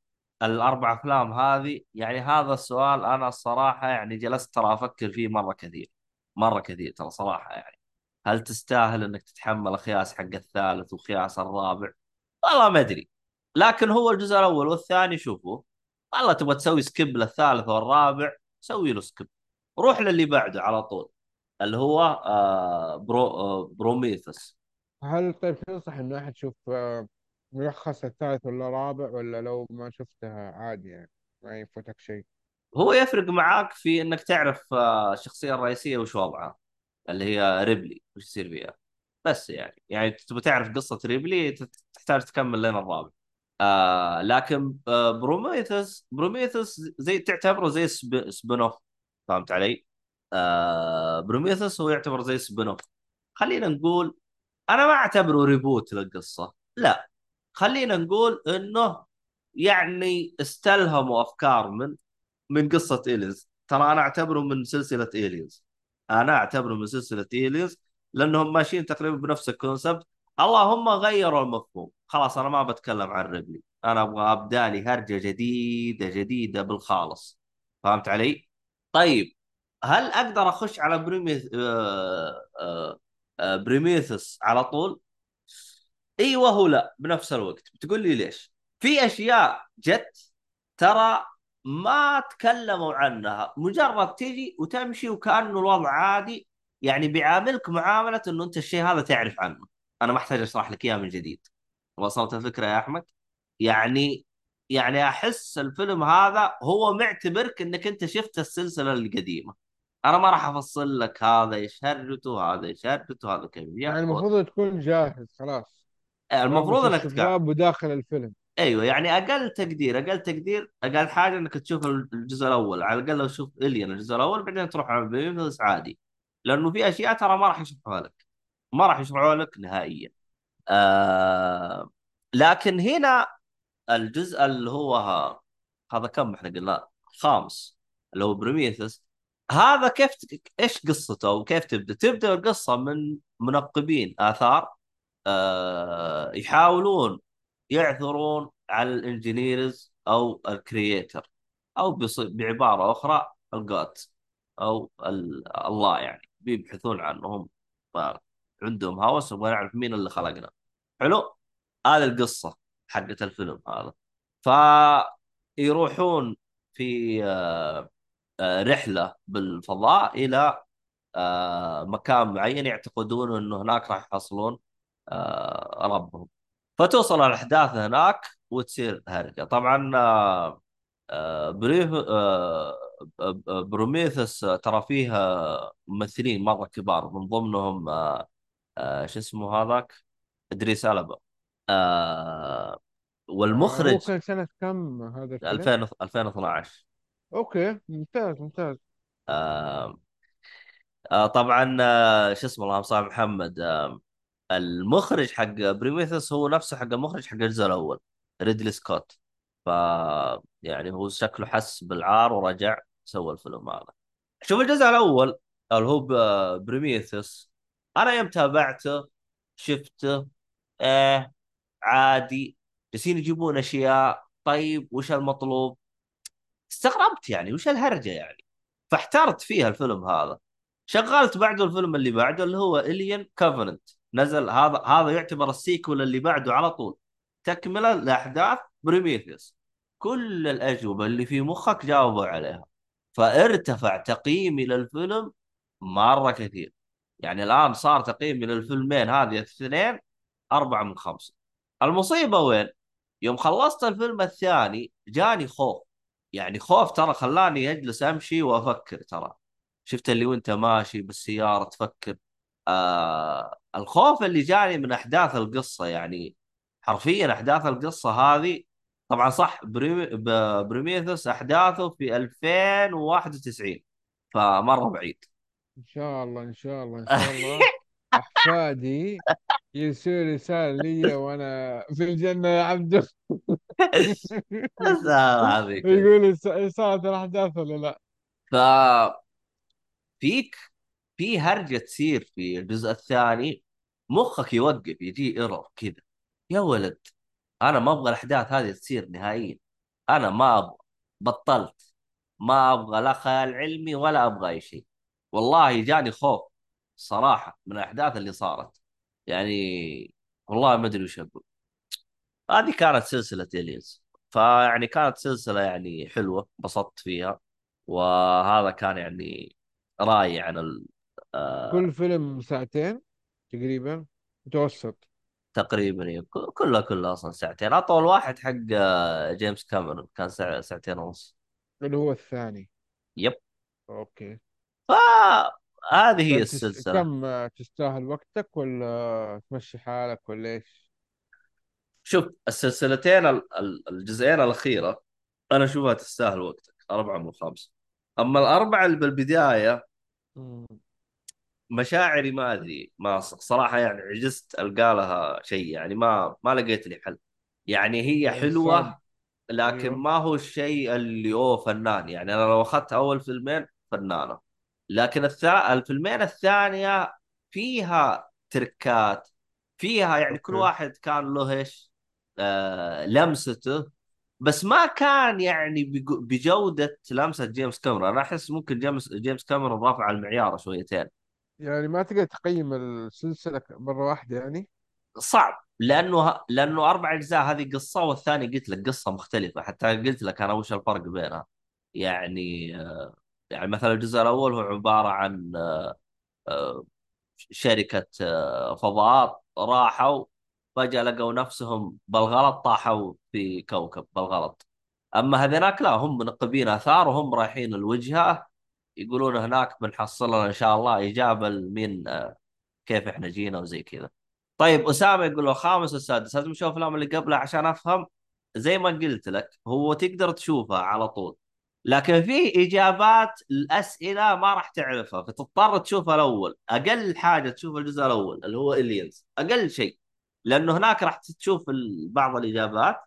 الأربع أفلام هذه؟ يعني هذا السؤال أنا الصراحة يعني جلست ترى أفكر فيه مرة كثير مرة كثير ترى صراحة يعني. هل تستاهل إنك تتحمل خياس حق الثالث وخياس الرابع؟ والله ما أدري. لكن هو الجزء الأول والثاني شوفوا والله تبغى تسوي skip للثالث والرابع سوي له skip. روح للي بعده على طول. اللي هو آه Pro آه Prometheus. هل طيب تنصح إنه أحد يشوف آه، ملخص الثالث ولا الرابع ولا لو ما شفتها عادي يعني ما يفوتك شيء؟ هو يفرق معاك في إنك تعرف آه الشخصية الرئيسية وش وضعها اللي هي ريبلي وش يصير فيها. بس يعني يعني تبغى تعرف قصة ريبلي تت- تحتاج تكمل لين الرابع. آه لكن آه Prometheus Prometheus زي تعتبره زي sp... spin-off فهمت علي؟ آه Prometheus هو يعتبر زي spin-off خلينا نقول أنا ما أعتبره reboot للقصة. لا. خلينا نقول إنه يعني استلهموا أفكار من من قصة Aliens ترى أنا أعتبره من سلسلة Aliens أنا أعتبره من سلسلة Aliens لأنهم ماشيين تقريبا بنفس ال concept اللهم غيروا المفهوم. خلاص أنا ما بتكلم عن ريبلي. أنا أبغى أبدأ لي هرجة جديدة جديدة بالخالص. فهمت علي؟ طيب. هل أقدر أخش على Prometh آه... آه... آه... Prometheus على طول؟ إيوه هو لا بنفس الوقت. بتقول لي ليش؟ في أشياء جت ترى ما تكلموا عنها. مجرد تجي وتمشي وكأنه الوضع عادي يعني بيعاملك معاملة إنه أنت الشيء هذا تعرف عنه. أنا ما أحتاج أشرح لك إياه من جديد. وصلت الفكرة يا أحمد؟ يعني يعني أحس الفيلم هذا هو معتبرك إنك أنت شفت السلسلة القديمة. أنا ما راح أفصل لك هذا إيش هرجته هذا إيش هرجته هذا كيف يعني المفروض تكون جاهز خلاص. المفروض رابط إنك استغراب وداخل الفيلم. أيوه يعني أقل تقدير أقل تقدير أقل حاجة إنك تشوف الجزء الأول على الأقل لو تشوف الين الجزء الأول بعدين تروح على بيمثلز عادي. لأنه في أشياء ترى ما راح يشرحوها لك ما راح يشرحوها لك نهائيا. آه لكن هنا الجزء اللي هو ها- هذا كم إحنا قلنا؟ الخامس اللي هو Prometheus هذا كيف إيش قصته؟ وكيف تبدأ؟ تبدأ القصة من منقبين آثار آه يحاولون يعثرون على ال Engineers أو ال creator أو بعبارة أخرى ال God أو ال- الله يعني بيبحثون عنهم عندهم هوس يبغى يعرف مين اللي خلقنا. حلو؟ هذه القصة حقت الفيلم هذا. فيروحون في آه، رحلة بالفضاء إلى آه، مكان معين يعتقدون إنه هناك راح يحصلون آه، ربهم. فتوصل الأحداث هناك وتصير هرجه طبعا آه، آه، بريف آه، آه، آه، بروميثس آه، ترى فيها ممثلين مرة كبار من ضمنهم آه، آه، شو اسمه هذاك؟ إدريس ألبا. آه، آه هو والمخرج كان سنة كم هذا الفيلم؟ 2000 2012 أوكي ممتاز ممتاز. آه، آه، طبعا آه، شو اسمه اللهم صل محمد. آه، المخرج حق Prometheus هو نفسه حق المخرج حق الجزء الأول ريدلي سكوت. ف يعني هو شكله حس بالعار ورجع سوى الفيلم هذا. شوف الجزء الأول اللي هو Prometheus أنا يوم تابعته شفته إيه عادي. جالسين يجيبون أشياء طيب وش المطلوب؟ استغربت يعني وش الهرجة يعني؟ فاحترت فيها الفيلم هذا. شغلت بعده الفيلم اللي بعده اللي هو Alien Covenant نزل هذا هذا يعتبر ال sequel اللي بعده على طول. تكملة لأحداث Prometheus كل الأجوبة اللي في مخك جاوبوا عليها. فارتفع تقييمي للفيلم مرة كثير. يعني الآن صار تقييمي للفيلمين هذه الاثنين أربعة من خمسة. المصيبة وين؟ يوم خلصت الفيلم الثاني جاني خوف. يعني خوف ترى خلاني أجلس أمشي وأفكر ترى. شفت اللي وأنت ماشي بالسيارة تفكر. آه الخوف اللي جاني من أحداث القصة يعني حرفيا أحداث القصة هذه. طبعا صح Prome... P- Prometheus أحداثه في 2091 فمرة بعيد. إن شاء الله إن شاء الله إن شاء الله. [LAUGHS] أحفادي. يرسلوا رسالة لي وأنا في الجنة يا عبدو. السلام عليكم يقول صارت الاحداث ولا لا؟ ففيك في هرجة تصير في الجزء الثاني. مخك يوقف يجي إيرور كذا. يا ولد أنا ما أبغى الأحداث هذه تصير نهائيا. أنا ما أبغى بطلت. ما أبغى لا خيال علمي ولا أبغى أي شيء. والله جاني خوف صراحة من الأحداث اللي صارت. يعني والله ما أدري وش أقول. هذه كانت سلسلة الينز فيعني كانت سلسلة يعني حلوة انبسطت فيها. وهذا كان يعني رأيي عن ال... آه كل فيلم ساعتين تقريبا متوسط. تقريبا ك- كلها كلها أصلا ساعتين. أطول واحد حق آه، جيمس كاميرون كان ساعتين ونص. اللي هو الثاني. yep. أوكي. فهذه هي. السلسلة كم تستاهل وقتك ولا تمشي حالك ولا إيش؟ شوف السلسلتين ال- ال- الجزئين الأخيرة أنا أشوفها تستاهل وقتك أربعة من خمسة أما الأربعة اللي بالبداية. مشاعري ما أدري ما صراحة يعني عجزت ألقى لها شيء يعني ما ما لقيت لي حل يعني هي يعني حلوة لكن أيوه ما هو الشيء اللي أوه فنان يعني أنا لو أخذت أول فيلمين فنانة لكن الثا... الفيلمين الثانية فيها تركات فيها يعني كل واحد كان له إيش آه لمسته. بس ما كان يعني بج- بجودة لمسة جيمس كاميرون. أنا أحس ممكن جيمس جيمس كاميرون رافع المعيار شويتين. يعني ما تقدر تقيم السلسلة مرة واحدة يعني؟ صعب لأنه لأنه أربع أجزاء هذه قصة والثاني قلت لك قصة مختلفة. حتى قلت لك أنا وش الفرق بينها. يعني آه، يعني مثلا الجزء الأول هو عبارة عن آه، شركة آه، فضاء راحوا فجأة لقوا نفسهم بالغلط طاحوا في كوكب بالغلط. أما هذيناك لا هم منقبين آثار وهم رايحين الوجهة يقولون هناك بنحصل لنا إن شاء الله من آه، كيف إحنا جينا وزي كذا. طيب أسامة يقول الخامس والسادس. لازم أشوف الأفلام اللي قبلها عشان أفهم. زي ما قلت لك هو تقدر تشوفها على طول. لكن في إجابات الأسئلة ما راح تعرفها فتضطر تشوفها الأول. أقل حاجة تشوف الجزء الأول اللي هو الينز أقل شيء. لأنه هناك راح تشوف بعض الإجابات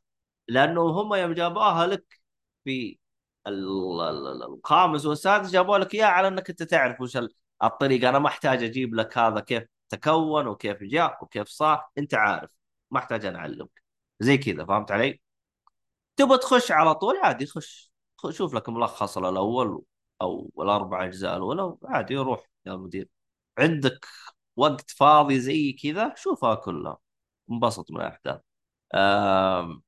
لأنه هم يوم جابوها لك في ال- ال- ال- الخامس والسادس جابوا لك اياه على إنك أنت تعرف وش ال- الطريقة أنا ما أحتاج أجيب لك هذا كيف تكون وكيف جاء وكيف صار. أنت عارف. ما أحتاج أنا أعلمك. زي كذا. فهمت علي؟ تبغى تخش على طول؟ عادي خش. شوف لك ملخص الأول أو الأربع أجزاء الأولى عادي روح يا مدير. عندك وقت فاضي زي كذا شوفها كلها. انبسط من الأحداث. آم،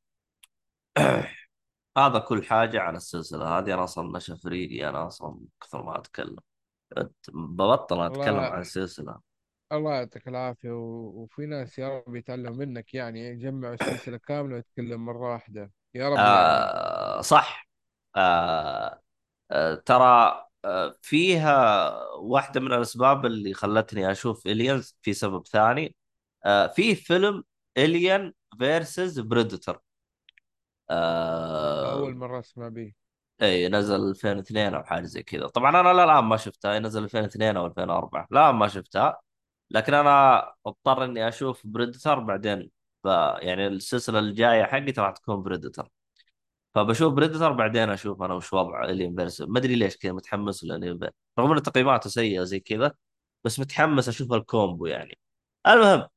[CLEARS THROAT] هذا كل حاجة عن السلسلة هذه. أنا أصلا نشف ريقي أنا أصلا كثر ما أتكلم. ببطل أتكلم عن الله السلسلة. الله يعطيك العافية. و... وفي ناس يا رب يتعلموا منك يعني يجمعوا السلسلة كاملة ويتكلم مرة واحدة. يا رب يعني آه صح. آه آه، ترى آه، فيها واحدة من الأسباب اللي خلتني أشوف Aliens في سبب ثاني. آه، في فيلم Alien versus Predator أول مرة أسمع به. إي نزل 2002 أو حاجة زي كذا. طبعا أنا لا الآن ما شفتها. نزل 2002 أو 2004 لا ما شفتها. لكن أنا أضطر إني أشوف Predator بعدين. ف يعني السلسلة الجاية حقتي راح تكون Predator فبشوف Predator بعدين أشوف أنا وش وضع Alien versus ما أدري ليش كذا متحمس لأني رغم إن تقييماته سيئة زي كذا بس متحمس أشوف ال combo يعني. المهم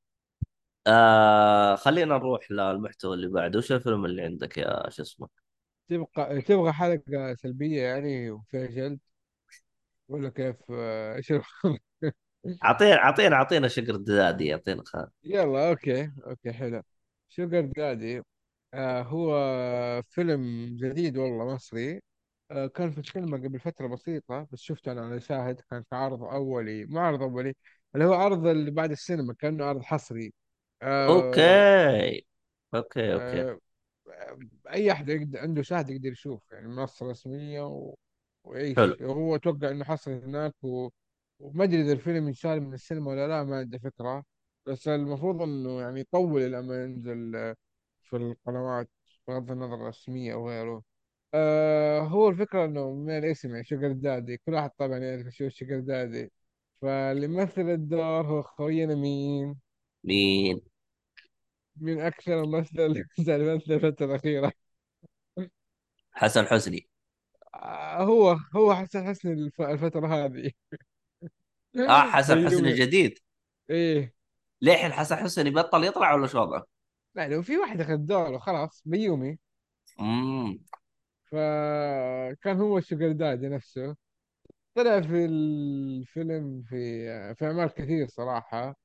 آه خلينا نروح للمحتوى اللي بعده. وش الفيلم اللي عندك يا شو اسمه؟ تبقى تبغى حلقة سلبية يعني وفيها جلد؟ ولا كيف آه، إيش [LAUGHS] أعطينا أعطينا أعطينا sugar daddy أعطينا خ... يلا أوكي أوكي حلو. Sugar Daddy آه هو فيلم جديد والله مصري. آه كان في السينما قبل فترة بسيطة بس شفته أنا على شاهد. كان في عرض أولي مو عرض أولي اللي هو عرض اللي بعد السينما كأنه عرض حصري. آه أوكي. أوكي أوكي. آه أي أحد يقدر عنده شاهد يقدر يشوف يعني منصة رسمية و... حلو. ويعيش هو أتوقع إنه حصري هناك و... وما أدري إذا الفيلم ينشال من السينما ولا لا ما عندي فكرة. بس المفروض إنه يعني يطول لما ينزل في القنوات بغض النظر الرسمية أو غيره. آه هو الفكرة إنه من الاسم يعني sugar daddy. كل واحد طبعا يعرف شو sugar daddy. فاللي مثل الدور هو خوينا مين؟ مين؟ من أكثر الممثل اللي مثل الفترة الأخيرة. حسن حسني. آه هو هو حسن حسني الف- الفترة هذه. آه حسن [LAUGHS] حسني بيومي جديد إيه. ليه حسن حسني بطل يطلع ولا شو وضعه؟ لا لو في واحد أخذ دوره خلاص بيومي. امم فكان هو الشوجر دادي نفسه. طلع في الفيلم في في أعمال كثير صراحة.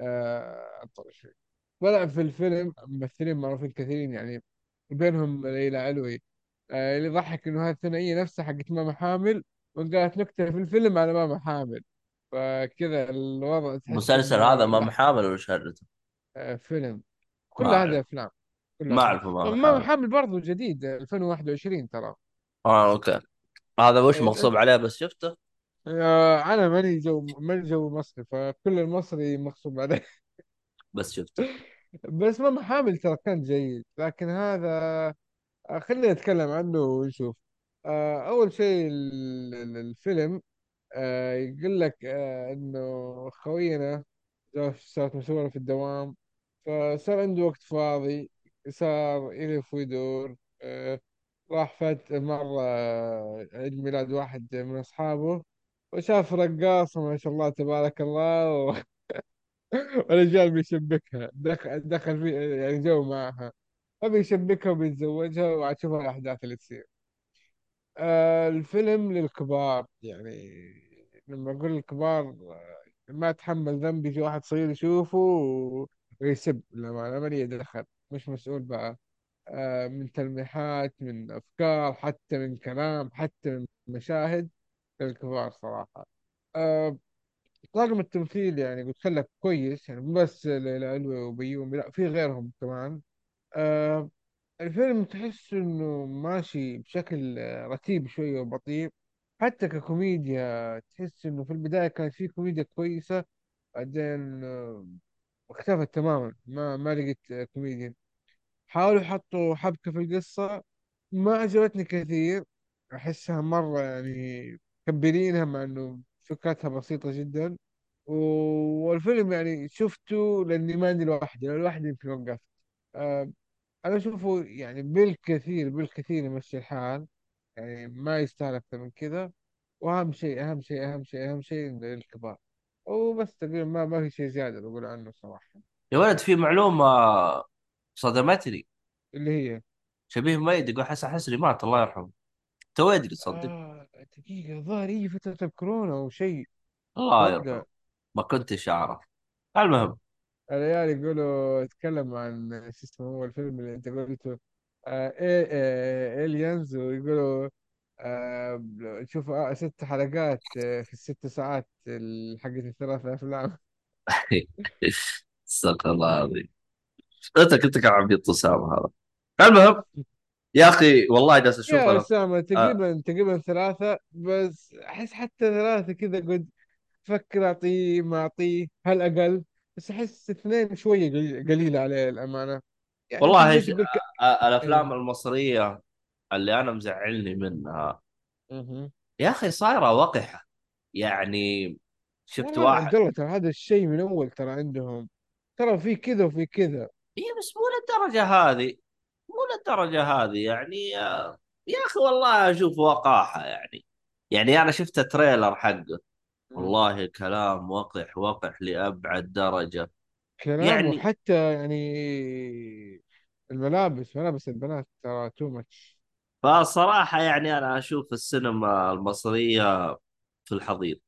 آه طيب شوي. طلع في الفيلم ممثلين معروفين كثيرين يعني بينهم ليلى علوي آه اللي يضحك إنه هذه الثنائية نفسها حقت ماما حامل وقالت نكتة في الفيلم على ماما حامل. فكذا الوضع تحس مسلسل هذا انه ما لا محامل ولا شهرته؟ آه فيلم. ما كل أعرف. هذه أفلام كلها ما افلام أعرف ما حامل برضو جديد آه، 2021 ترى. آه أوكي. هذا وش آه مغصوب عليه بس شفته؟ آه، أنا ماني جو ماني جو مصري فكل المصري مغصوب عليه. بس [LAUGHS] شفته. بس ماما حامل ترى كان جيد لكن هذا آه، خلينا نتكلم عنه ونشوف. آه، أول شيء ال- ال- الفيلم آه، يقول لك آه، إنه خوينا مشهورة في الدوام. فصار عنده وقت فاضي صار يلف ويدور آه، راح فات مرة عيد ميلاد واحد من أصحابه وشاف رقاصة ما شاء الله تبارك الله [LAUGHS] والرجال بيشبكها دخل دخل في يعني جو معها أبي يشبكها وبيتزوجها وعاد شوف الأحداث اللي تصير. آه الفيلم للكبار يعني لما أقول الكبار آه، ما تحمل ذنب يجي واحد صغير يشوفه ويسب لا ما أنا مالي دخل مش مسؤول بقى. آه من تلميحات من أفكار حتى من كلام حتى من مشاهد للكبار صراحة. آه طاقم التمثيل يعني قلت لك كويس يعني مو بس ليلى علوي وبيومي لا في غيرهم كمان. آه الفيلم تحس إنه ماشي بشكل آه، رتيب شوية وبطيء. حتى ككوميديا تحس إنه في البداية كانت في كوميديا كويسة بعدين آه، اختفت تماما. ما ما لقيت آه، كوميديا حاولوا يحطوا حبكة في القصة. ما عجبتني كثير. أحسها مرة يعني مكبرينها مع إنه فكرتها بسيطة جدا. والفيلم يعني شفته لأني ما لوحدي. لو لوحدي يمكن وقفت. أه أنا أشوفه يعني بالكثير بالكثير يمشي الحال. يعني ما يستاهل أكثر من كذا. وأهم شيء أهم شيء أهم شيء أهم شيء للكبار وبس تقريبا ما ما في شيء زيادة بقول عنه صراحة. يا ولد في معلومة صدمتني. اللي هي؟ شبيه ميت يقول حسن حسني مات الله يرحمه. تو أدري تصدق. آه دقيقة الظاهر هي فترة الكورونا أو شيء. الله يرحمه. ما كنتش أعرف. المهم. العيال يقولوا اتكلم عن شو اسمه هو الفيلم اللي أنت قلته. آه إيه آه إليانز ويقولوا آه شوف آه ست حلقات آه في الست ساعات ال- حقت الثلاث أفلام استغفر [LAUGHS] الله العظيم. أنت كنت كان عبيط اسامه هذا. المهم يا أخي والله جالس أشوف يا أنا. أسامة آه. تقريبا تقريبا ثلاثة بس أحس حتى ثلاثة كذا قد فكر أعطيه ما أعطيه هل أقل؟ بس أحس اثنين شوية قليل- قليلة عليه الأمانة. يعني والله تقدر إيش- تقول ك... آه الأفلام إيه. المصرية اللي أنا مزعلني منها. يا أخي صايرة وقحة. يعني شفت واحد عبد الله ترى هذا الشيء من أول ترى عندهم. ترى في كذا وفي كذا. هي بس مو للدرجة هذه. مو للدرجة هذه. يعني آه، يا أخي والله أشوف وقاحة يعني. يعني أنا شفت تريلر حقه. والله كلام وقح وقح لأبعد درجة. كلامه يعني حتى يعني الملابس ملابس البنات ترى تو ماتش فصراحة يعني أنا أشوف السينما المصرية في الحضيض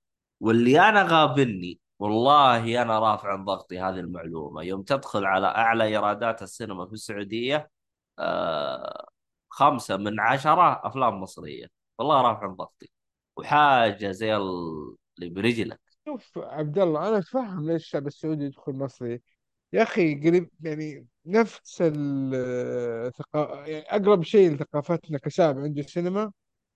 واللي أنا غابني والله أنا رافع عن ضغطي هذه المعلومة. يوم تدخل على أعلى إيرادات السينما في السعودية آه خمسة من عشرة أفلام مصرية. والله رافع عن ضغطي وحاجة زي ال- اللي برجلك. شوف عبد الله أنا أتفهم ليش الشعب السعودي يدخل مصري. يا أخي قريب يعني نفس الثقافة يعني أقرب شيء لثقافتنا كشعب عنده السينما.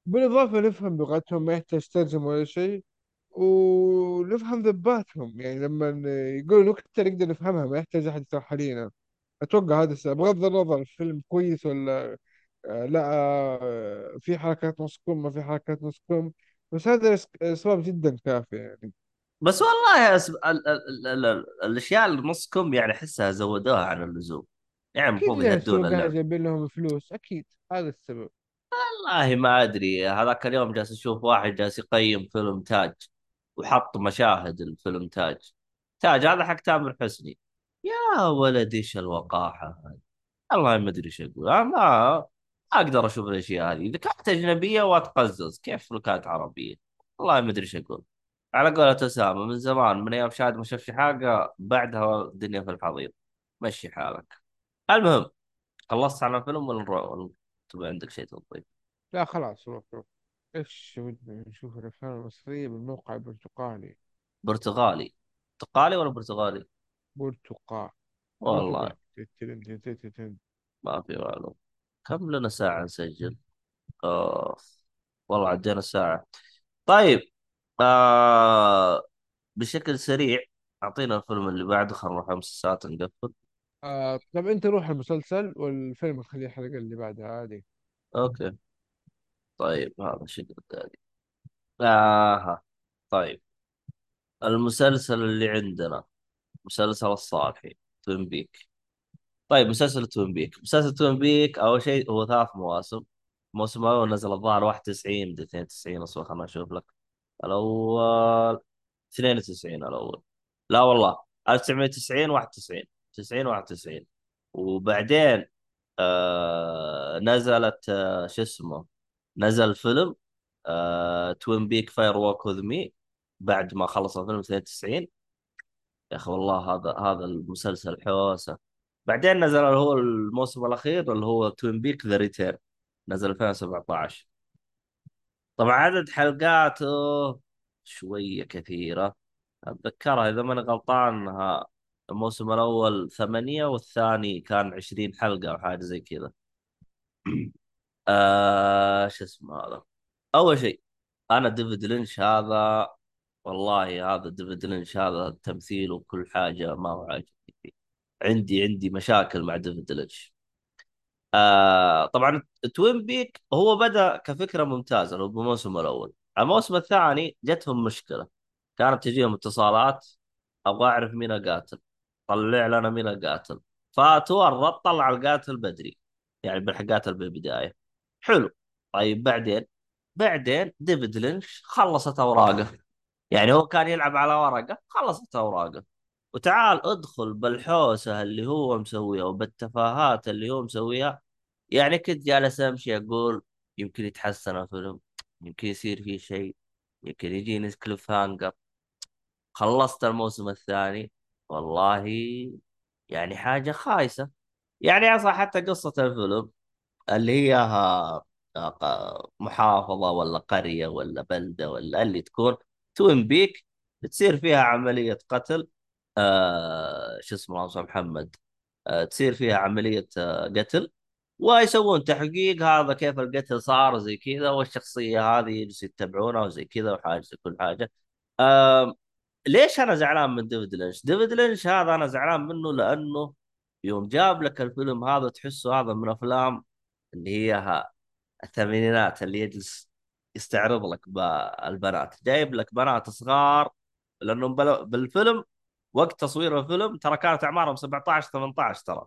بالإضافة نفهم لغتهم ما يحتاج ترجمة ولا شيء ونفهم ذباتهم. يعني لما يقولوا نكتة نقدر نفهمها ما يحتاج أحد يشرحها لينا. أتوقع هذا السبب بغض النظر الفيلم كويس ولا آه، لا آه، في حركات نص كم ما في حركات نص كم بس هذا أسباب جدا كافية يعني. بس والله أسب... ال... ال... ال... ال... الأشياء اللي نص كم يعني أحسها زودوها عن اللزوم. يعني المفروض يهدون اللعب. جايبين لهم فلوس أكيد. هذا السبب. والله ما أدري. هذاك اليوم جالس أشوف واحد جالس يقيم فيلم تاج وحط مشاهد الفيلم تاج. تاج هذا حق تامر حسني. يا ولد إيش الوقاحة هذه؟ والله ما أدري إيش أقول. أنا ما أقدر أشوف الأشياء هذه. إذا كانت أجنبية وأتقزز كيف لو كانت عربية؟ والله ما أدري إيش أقول. على قولة اسامه من زمان من أيام شاهد ما شافش حاجة بعدها الدنيا في الحضيض. مشي حالك. المهم خلصت على الفيلم ولا نروح ولا تبغى عندك شيء تضيف لا خلاص روح روح. إيش ودنا نشوف الأفلام المصرية بالموقع البرتقالي؟ برتغالي برتقالي ولا برتغالي برتقال. والله. ما في معلومة كم لنا ساعة نسجل؟ آه والله عدينا ساعة. طيب. آه بشكل سريع أعطينا الفيلم اللي بعده خلينا نروح خمس ساعات نقفل. آه طب أنت روح المسلسل والفيلم نخليه الحلقة اللي بعدها عادي. أوكي. طيب هذا شيء قدامي آه طيب. المسلسل اللي عندنا مسلسل الصالحي Twin Peaks طيب مسلسل Twin Peaks مسلسل Twin Peaks أول شيء هو ثلاث مواسم. الموسم الأول نزل الظاهر 91 92 أصبر خلنا نشوف لك. الأول 92 الأول. لا والله 1990 91 90 91 وبعدين آه نزلت آه شو اسمه نزل فيلم Twin Peaks Fire Walk with Me بعد ما خلص الفيلم 92 يا أخي والله هذا هذا المسلسل حوسة. بعدين نزل هو الموسم الأخير اللي هو Twin Peaks The Return نزل 2017 طبعا عدد حلقاته؟ شوية كثيرة. أتذكرها إذا ماني غلطان انها الموسم الأول ثمانية والثاني كان 20 حلقة أو حاجة زي كذا. [CLEARS THROAT] آه شو اسمه هذا؟ أول شيء أنا ديفيد لينش هذا والله هذا ديفيد لينش هذا التمثيل وكل حاجة ما هو عاجبني فيه. عندي عندي مشاكل مع ديفيد لينش. آه طبعا توين بيك هو بدأ كفكرة ممتازة لو بالموسم الأول. الموسم الثاني جتهم مشكلة. كانت تجيهم اتصالات أبغى أعرف مين القاتل طلع لنا مين القاتل فتورط طلع القاتل بدري يعني بالحلقات بالبداية. حلو. طيب بعدين؟ بعدين ديفيد لينش خلصت أوراقه. [LAUGHS] يعني هو كان يلعب على ورقة خلصت أوراقه. وتعال ادخل بالحوسة اللي هو مسويها وبالتفاهات اللي هو مسويها. يعني كنت جالس امشي أقول يمكن يتحسن الفيلم يمكن يصير فيه شيء يمكن يجيني كليف هانجر. خلصت الموسم الثاني. والله يعني حاجة خايسة. يعني أصلا حتى قصة الفيلم اللي هي ها- ها- محافظة ولا قرية ولا بلدة ولا اللي تكون توين بيك تصير فيها عملية قتل. آه شو اسمه الله يرحمه محمد. آه تصير فيها عملية آه قتل ويسوون تحقيق هذا كيف القتل صار زي كذا والشخصية هذه يجلسوا يتبعونها وزي كذا وحاجة زي كل حاجة. آه ليش أنا زعلان من ديفيد لينش؟ ديفيد لينش هذا أنا زعلان منه لأنه يوم جاب لك الفيلم هذا تحسه هذا من أفلام اللي هي الثمانينات اللي يجلس يستعرض لك بالبنات جايب لك بنات صغار لأنه بالفيلم وقت تصوير الفيلم ترى كانت أعمارهم 17 18 ترى.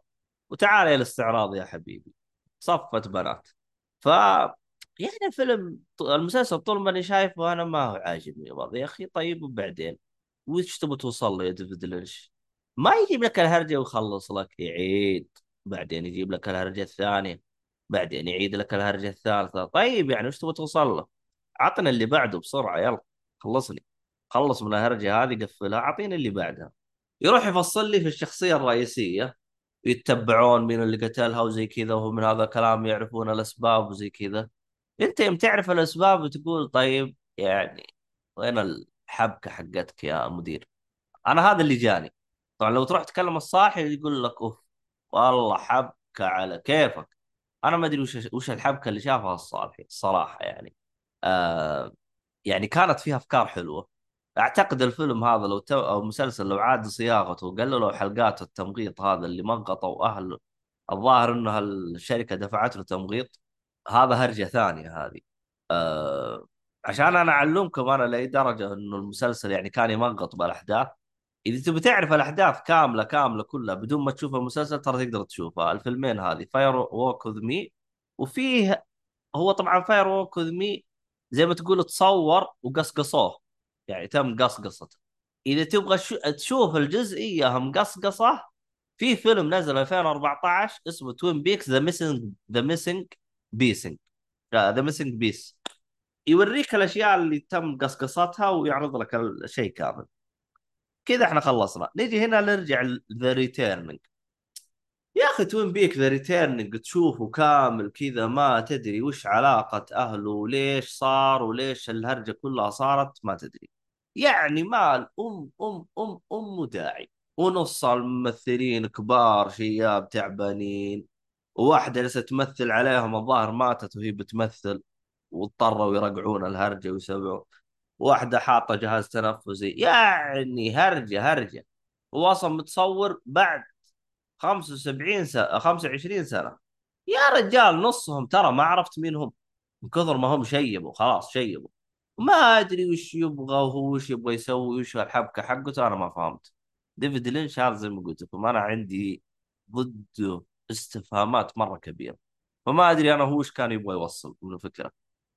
وتعال إلى الاستعراض يا حبيبي. صفت بنات. ف يعني الفيلم المسلسل طول ما اني شايفه أنا ما هو عاجبني والله يا أخي. طيب وبعدين؟ وش تبغى توصل له يا ديفيد لينش؟ ما يجيب لك الهرجة ويخلص لك يعيد. بعدين يجيب لك الهرجة الثانية. بعدين يعيد لك الهرجة الثالثة. طيب يعني وش تبغى توصل له؟ عطنا اللي بعده بسرعة يلا. خلصني. خلص من الهرجة هذه قفلها أعطيني اللي بعدها. يروح يفصل لي في الشخصية الرئيسية. يتبعون مين اللي قتلها وزي كذا وهو من هذا الكلام يعرفون الأسباب وزي كذا. أنت يوم تعرف الأسباب وتقول طيب يعني وين الحبكة حقتك يا مدير؟ أنا هذا اللي جاني. طبعا لو تروح تكلم الصاحي يقول لك أوف والله حبكة على كيفك. أنا ما أدري وش وش الحبكة اللي شافها الصالحي الصراحة يعني. آه يعني كانت فيها أفكار حلوة. أعتقد الفيلم هذا لو تو أو المسلسل لو عاد صياغته وقللوا حلقات التمغيط هذا اللي مغطوا أهل الظاهر إنه الشركة دفعت له تمغيط هذا هرجة ثانية هذه. آه عشان أنا أعلمكم أنا لاي درجه إنه المسلسل يعني كان يمغط بالأحداث. إذا تبي تعرف الأحداث كامله كاملة كلها بدون ما تشوف المسلسل ترى تقدر تشوفها. الفيلمين هذه Fire Walk with Me وفيه هو طبعا Fire Walk with Me زي ما تقول تصور وقصقصوه. يعني تم قصقصته إذا تبغى شو... تشوف الجزئيه مقصقصه في فيلم نزل 2014 اسمه Twin Peaks the missing the missing missing the missing piece يوريك الأشياء اللي تم قصقصتها ويعرض لك الشيء كامل. كذا إحنا خلصنا. نجي هنا نرجع the returning يا أخي Twin Peak the returning تشوفه كامل كذا ما تدري وش علاقة أهله وليش صار وليش الهرجة كلها صارت ما تدري. يعني مالها أم أم أم داعي ونص الممثلين كبار شياب تعبانين. وواحدة جالسة تمثل عليهم الظاهر ماتت وهي بتمثل. واضطروا يرقعون الهرجة ويسوون. واحدة حاطة جهاز تنفسي. يعني هرجة هرجة. هو أصلا متصور بعد 75 سنة 25 سنة. يا رجال نصهم ترى ما عرفت مين هم. من كثر ما هم شيبوا خلاص شيبوا. ما أدري وش يبغى وهو وش يبغى يسوي وش الحبكة حقته أنا ما فهمت. ديفيد لينش هذا زي ما قلت لكم أنا عندي ضده استفهامات مرة كبيرة. فما أدري أنا هو وش كان يبغى يوصل من الفكرة.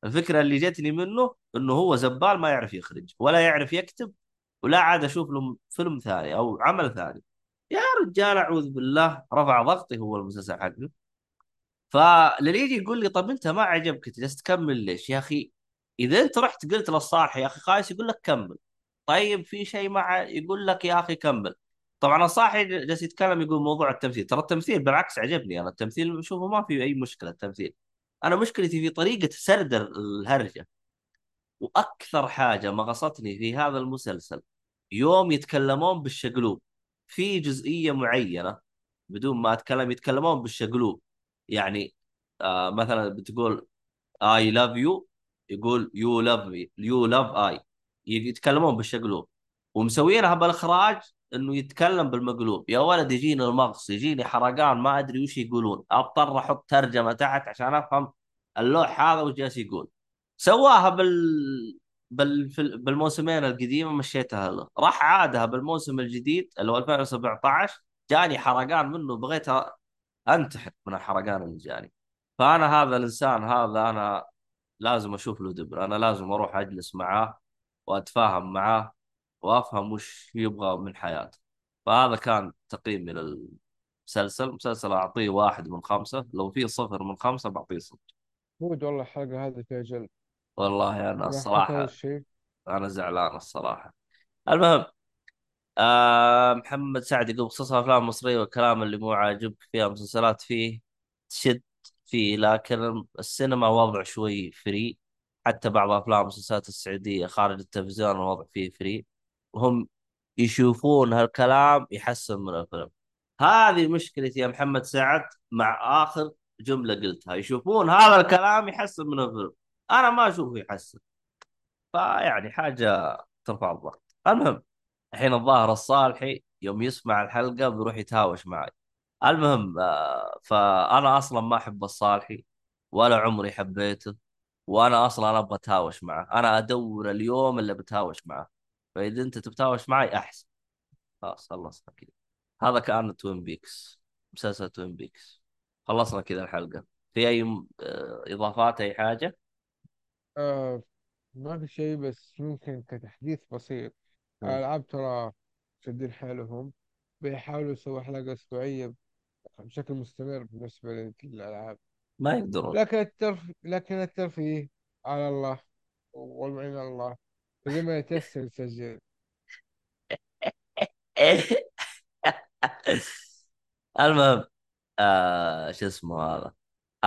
الفكرة اللي جتني منه إنه هو زبال ما يعرف يخرج ولا يعرف يكتب ولا عاد أشوف له فيلم ثاني أو عمل ثاني. يا رجال أعوذ بالله رفع ضغطي هو المسلسل حقه. فاللي يجي يقول لي طب أنت ما عجبك تجلس تكمل ليش؟ يا أخي إذا أنت رحت قلت للصالح يا أخي خايس يقول لك كمل. طيب في شيء مع يقول لك يا أخي كمل. طبعا الصاحي جالس يتكلم يقول موضوع التمثيل. ترى التمثيل بالعكس عجبني أنا التمثيل بشوفه ما في أي مشكلة التمثيل. أنا مشكلتي في طريقة سرد الهرجة. وأكثر حاجة مغصتني في هذا المسلسل يوم يتكلمون بالشقلوب. في جزئية معينة بدون ما أتكلم يتكلمون بالشقلوب. يعني آه مثلا بتقول I love you يقول you love me you love I يتكلمون بالشقلوب. ومسوينها بالإخراج إنه يتكلم بالمقلوب. يا ولد يجيني المغص يجيني حرقان ما أدري وش يقولون. أضطر أحط ترجمة تحت عشان أفهم اللوح هذا وش جالس يقول. سواها بال بال بالموسمين القديمة مشيتها له راح عادها بالموسم الجديد اللي هو 2017 جاني حرقان منه بغيت أنتحر من الحرقان اللي جاني. فأنا هذا الإنسان هذا أنا لازم أشوف له دبر. أنا لازم أروح أجلس معاه وأتفاهم معاه وأفهم وش يبغى من حياته. فهذا كان تقييمي للمسلسل. مسلسل أعطيه واحد من خمسة. لو في صفر من خمسة بعطيه صفر. بود والله الحلقة هذه فيها جلد والله أنا الشيء أنا زعلان الصراحة. المهم آه محمد سعد يقول بخصوص الافلام المصريه والكلام اللي مو عاجبك فيها مسلسلات فيه تشد فيه لكن السينما وضع شوي free. حتى بعض أفلام المسلسلات السعودية خارج التلفزيون الوضع فيه free. وهم يشوفون هالكلام يحسن من الفيلم. هذه مشكلتي يا محمد سعد مع آخر جملة قلتها يشوفون هذا الكلام يحسن من الفيلم. أنا ما اشوفه يحسن فيعني حاجة ترفع الضغط. المهم الحين الظاهر الصالحي يوم يسمع الحلقة بيروح يتهاوش معي. المهم آه، فأنا أصلا ما أحب الصالحي ولا عمري حبيته وأنا أصلا أبغى أتهاوش معه. أنا أدور اليوم اللي بتهاوش معه فإذا أنت تتهاوش معي أحسن. خلاص خلصنا كذا. هذا كأن توين بيكس مسلسل توين بيكس خلصنا كذا الحلقة. في أي آه، إضافات أي حاجة؟ آه ما في شيء بس ممكن كتحديث بسيط. مم. الألعاب ترى شادين حيلهم. بيحاولوا يسووا حلقة أسبوعية بشكل مستمر بالنسبة للألعاب. ما يقدرون. لكن الترف لكن الترفيه على الله والمعين على الله. إذا ما يتيسر يسجل. [LAUGHS] المهم آه شو اسمه هذا؟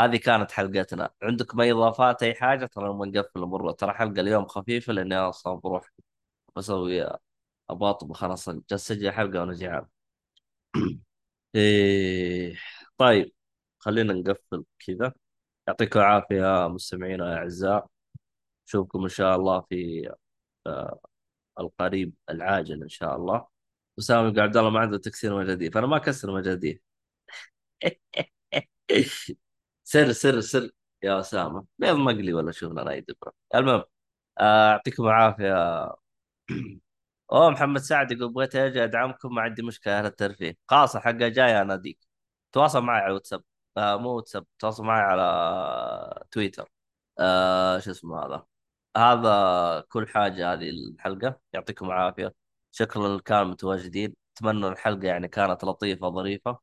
هذه كانت حلقتنا. عندكم اي إضافات أي حاجة؟ ترى لما نقفل المرة. ترى حلقة اليوم خفيفة لأني أصلا بروح بسوي أبغى اطبخ جالس اسجل حلقه وأنا جعان. [CLEARS THROAT] إيه طيب خلينا نقفل كذا. يعطيكم العافية مستمعينا الاعزاء نشوفكم إن شاء الله في آه القريب العاجل إن شاء الله. وسام يقول عبد الله ما عنده تكسير مجاديف أنا ما أكسر مجاديف [LAUGHS] سر سر سر. يا اسامه بيض مقلي ولا شوف لنا أي دبرة؟ المهم آه، يعطيكم العافية. [CLEARS THROAT] أوه محمد سعد يقول بغيت أجي أدعمكم ما عندي مشكلة. أهل الترفيه. خلاص الحلقة جاية اناديك تواصل معي على واتساب. آه مو واتساب تواصل معي على تويتر. آه شو اسمه هذا؟ هذا كل حاجة هذه الحلقة. يعطيكم العافية. شكرا كانوا متواجدين. أتمنى الحلقة يعني كانت لطيفة ظريفة.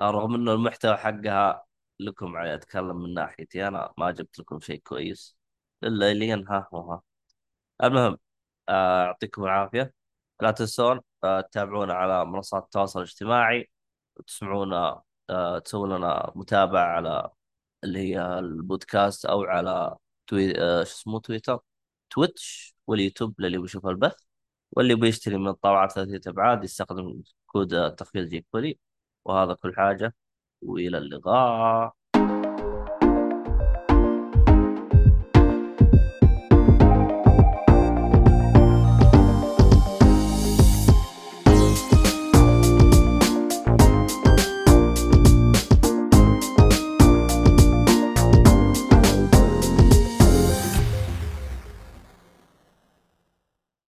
آه، رغم إنه المحتوى حقها لكم يعني أتكلم من ناحيتي. أنا ما جبت لكم شيء كويس. إلا اللي ها وها المهم آه، يعطيكم العافية. لا تنسون آه، تتابعونا على منصات التواصل الاجتماعي. وتسمعونا آه، تسوون لنا متابعة على اللي هي البودكاست أو على توي... آه، شو اسمه تويتر تويتش واليوتيوب للي بيشوف البث. واللي بيشتري من الطابعات ثلاثية أبعاد يستخدم كود تخفيض جيك فولي وهذا كل حاجة. وإلى اللقاء.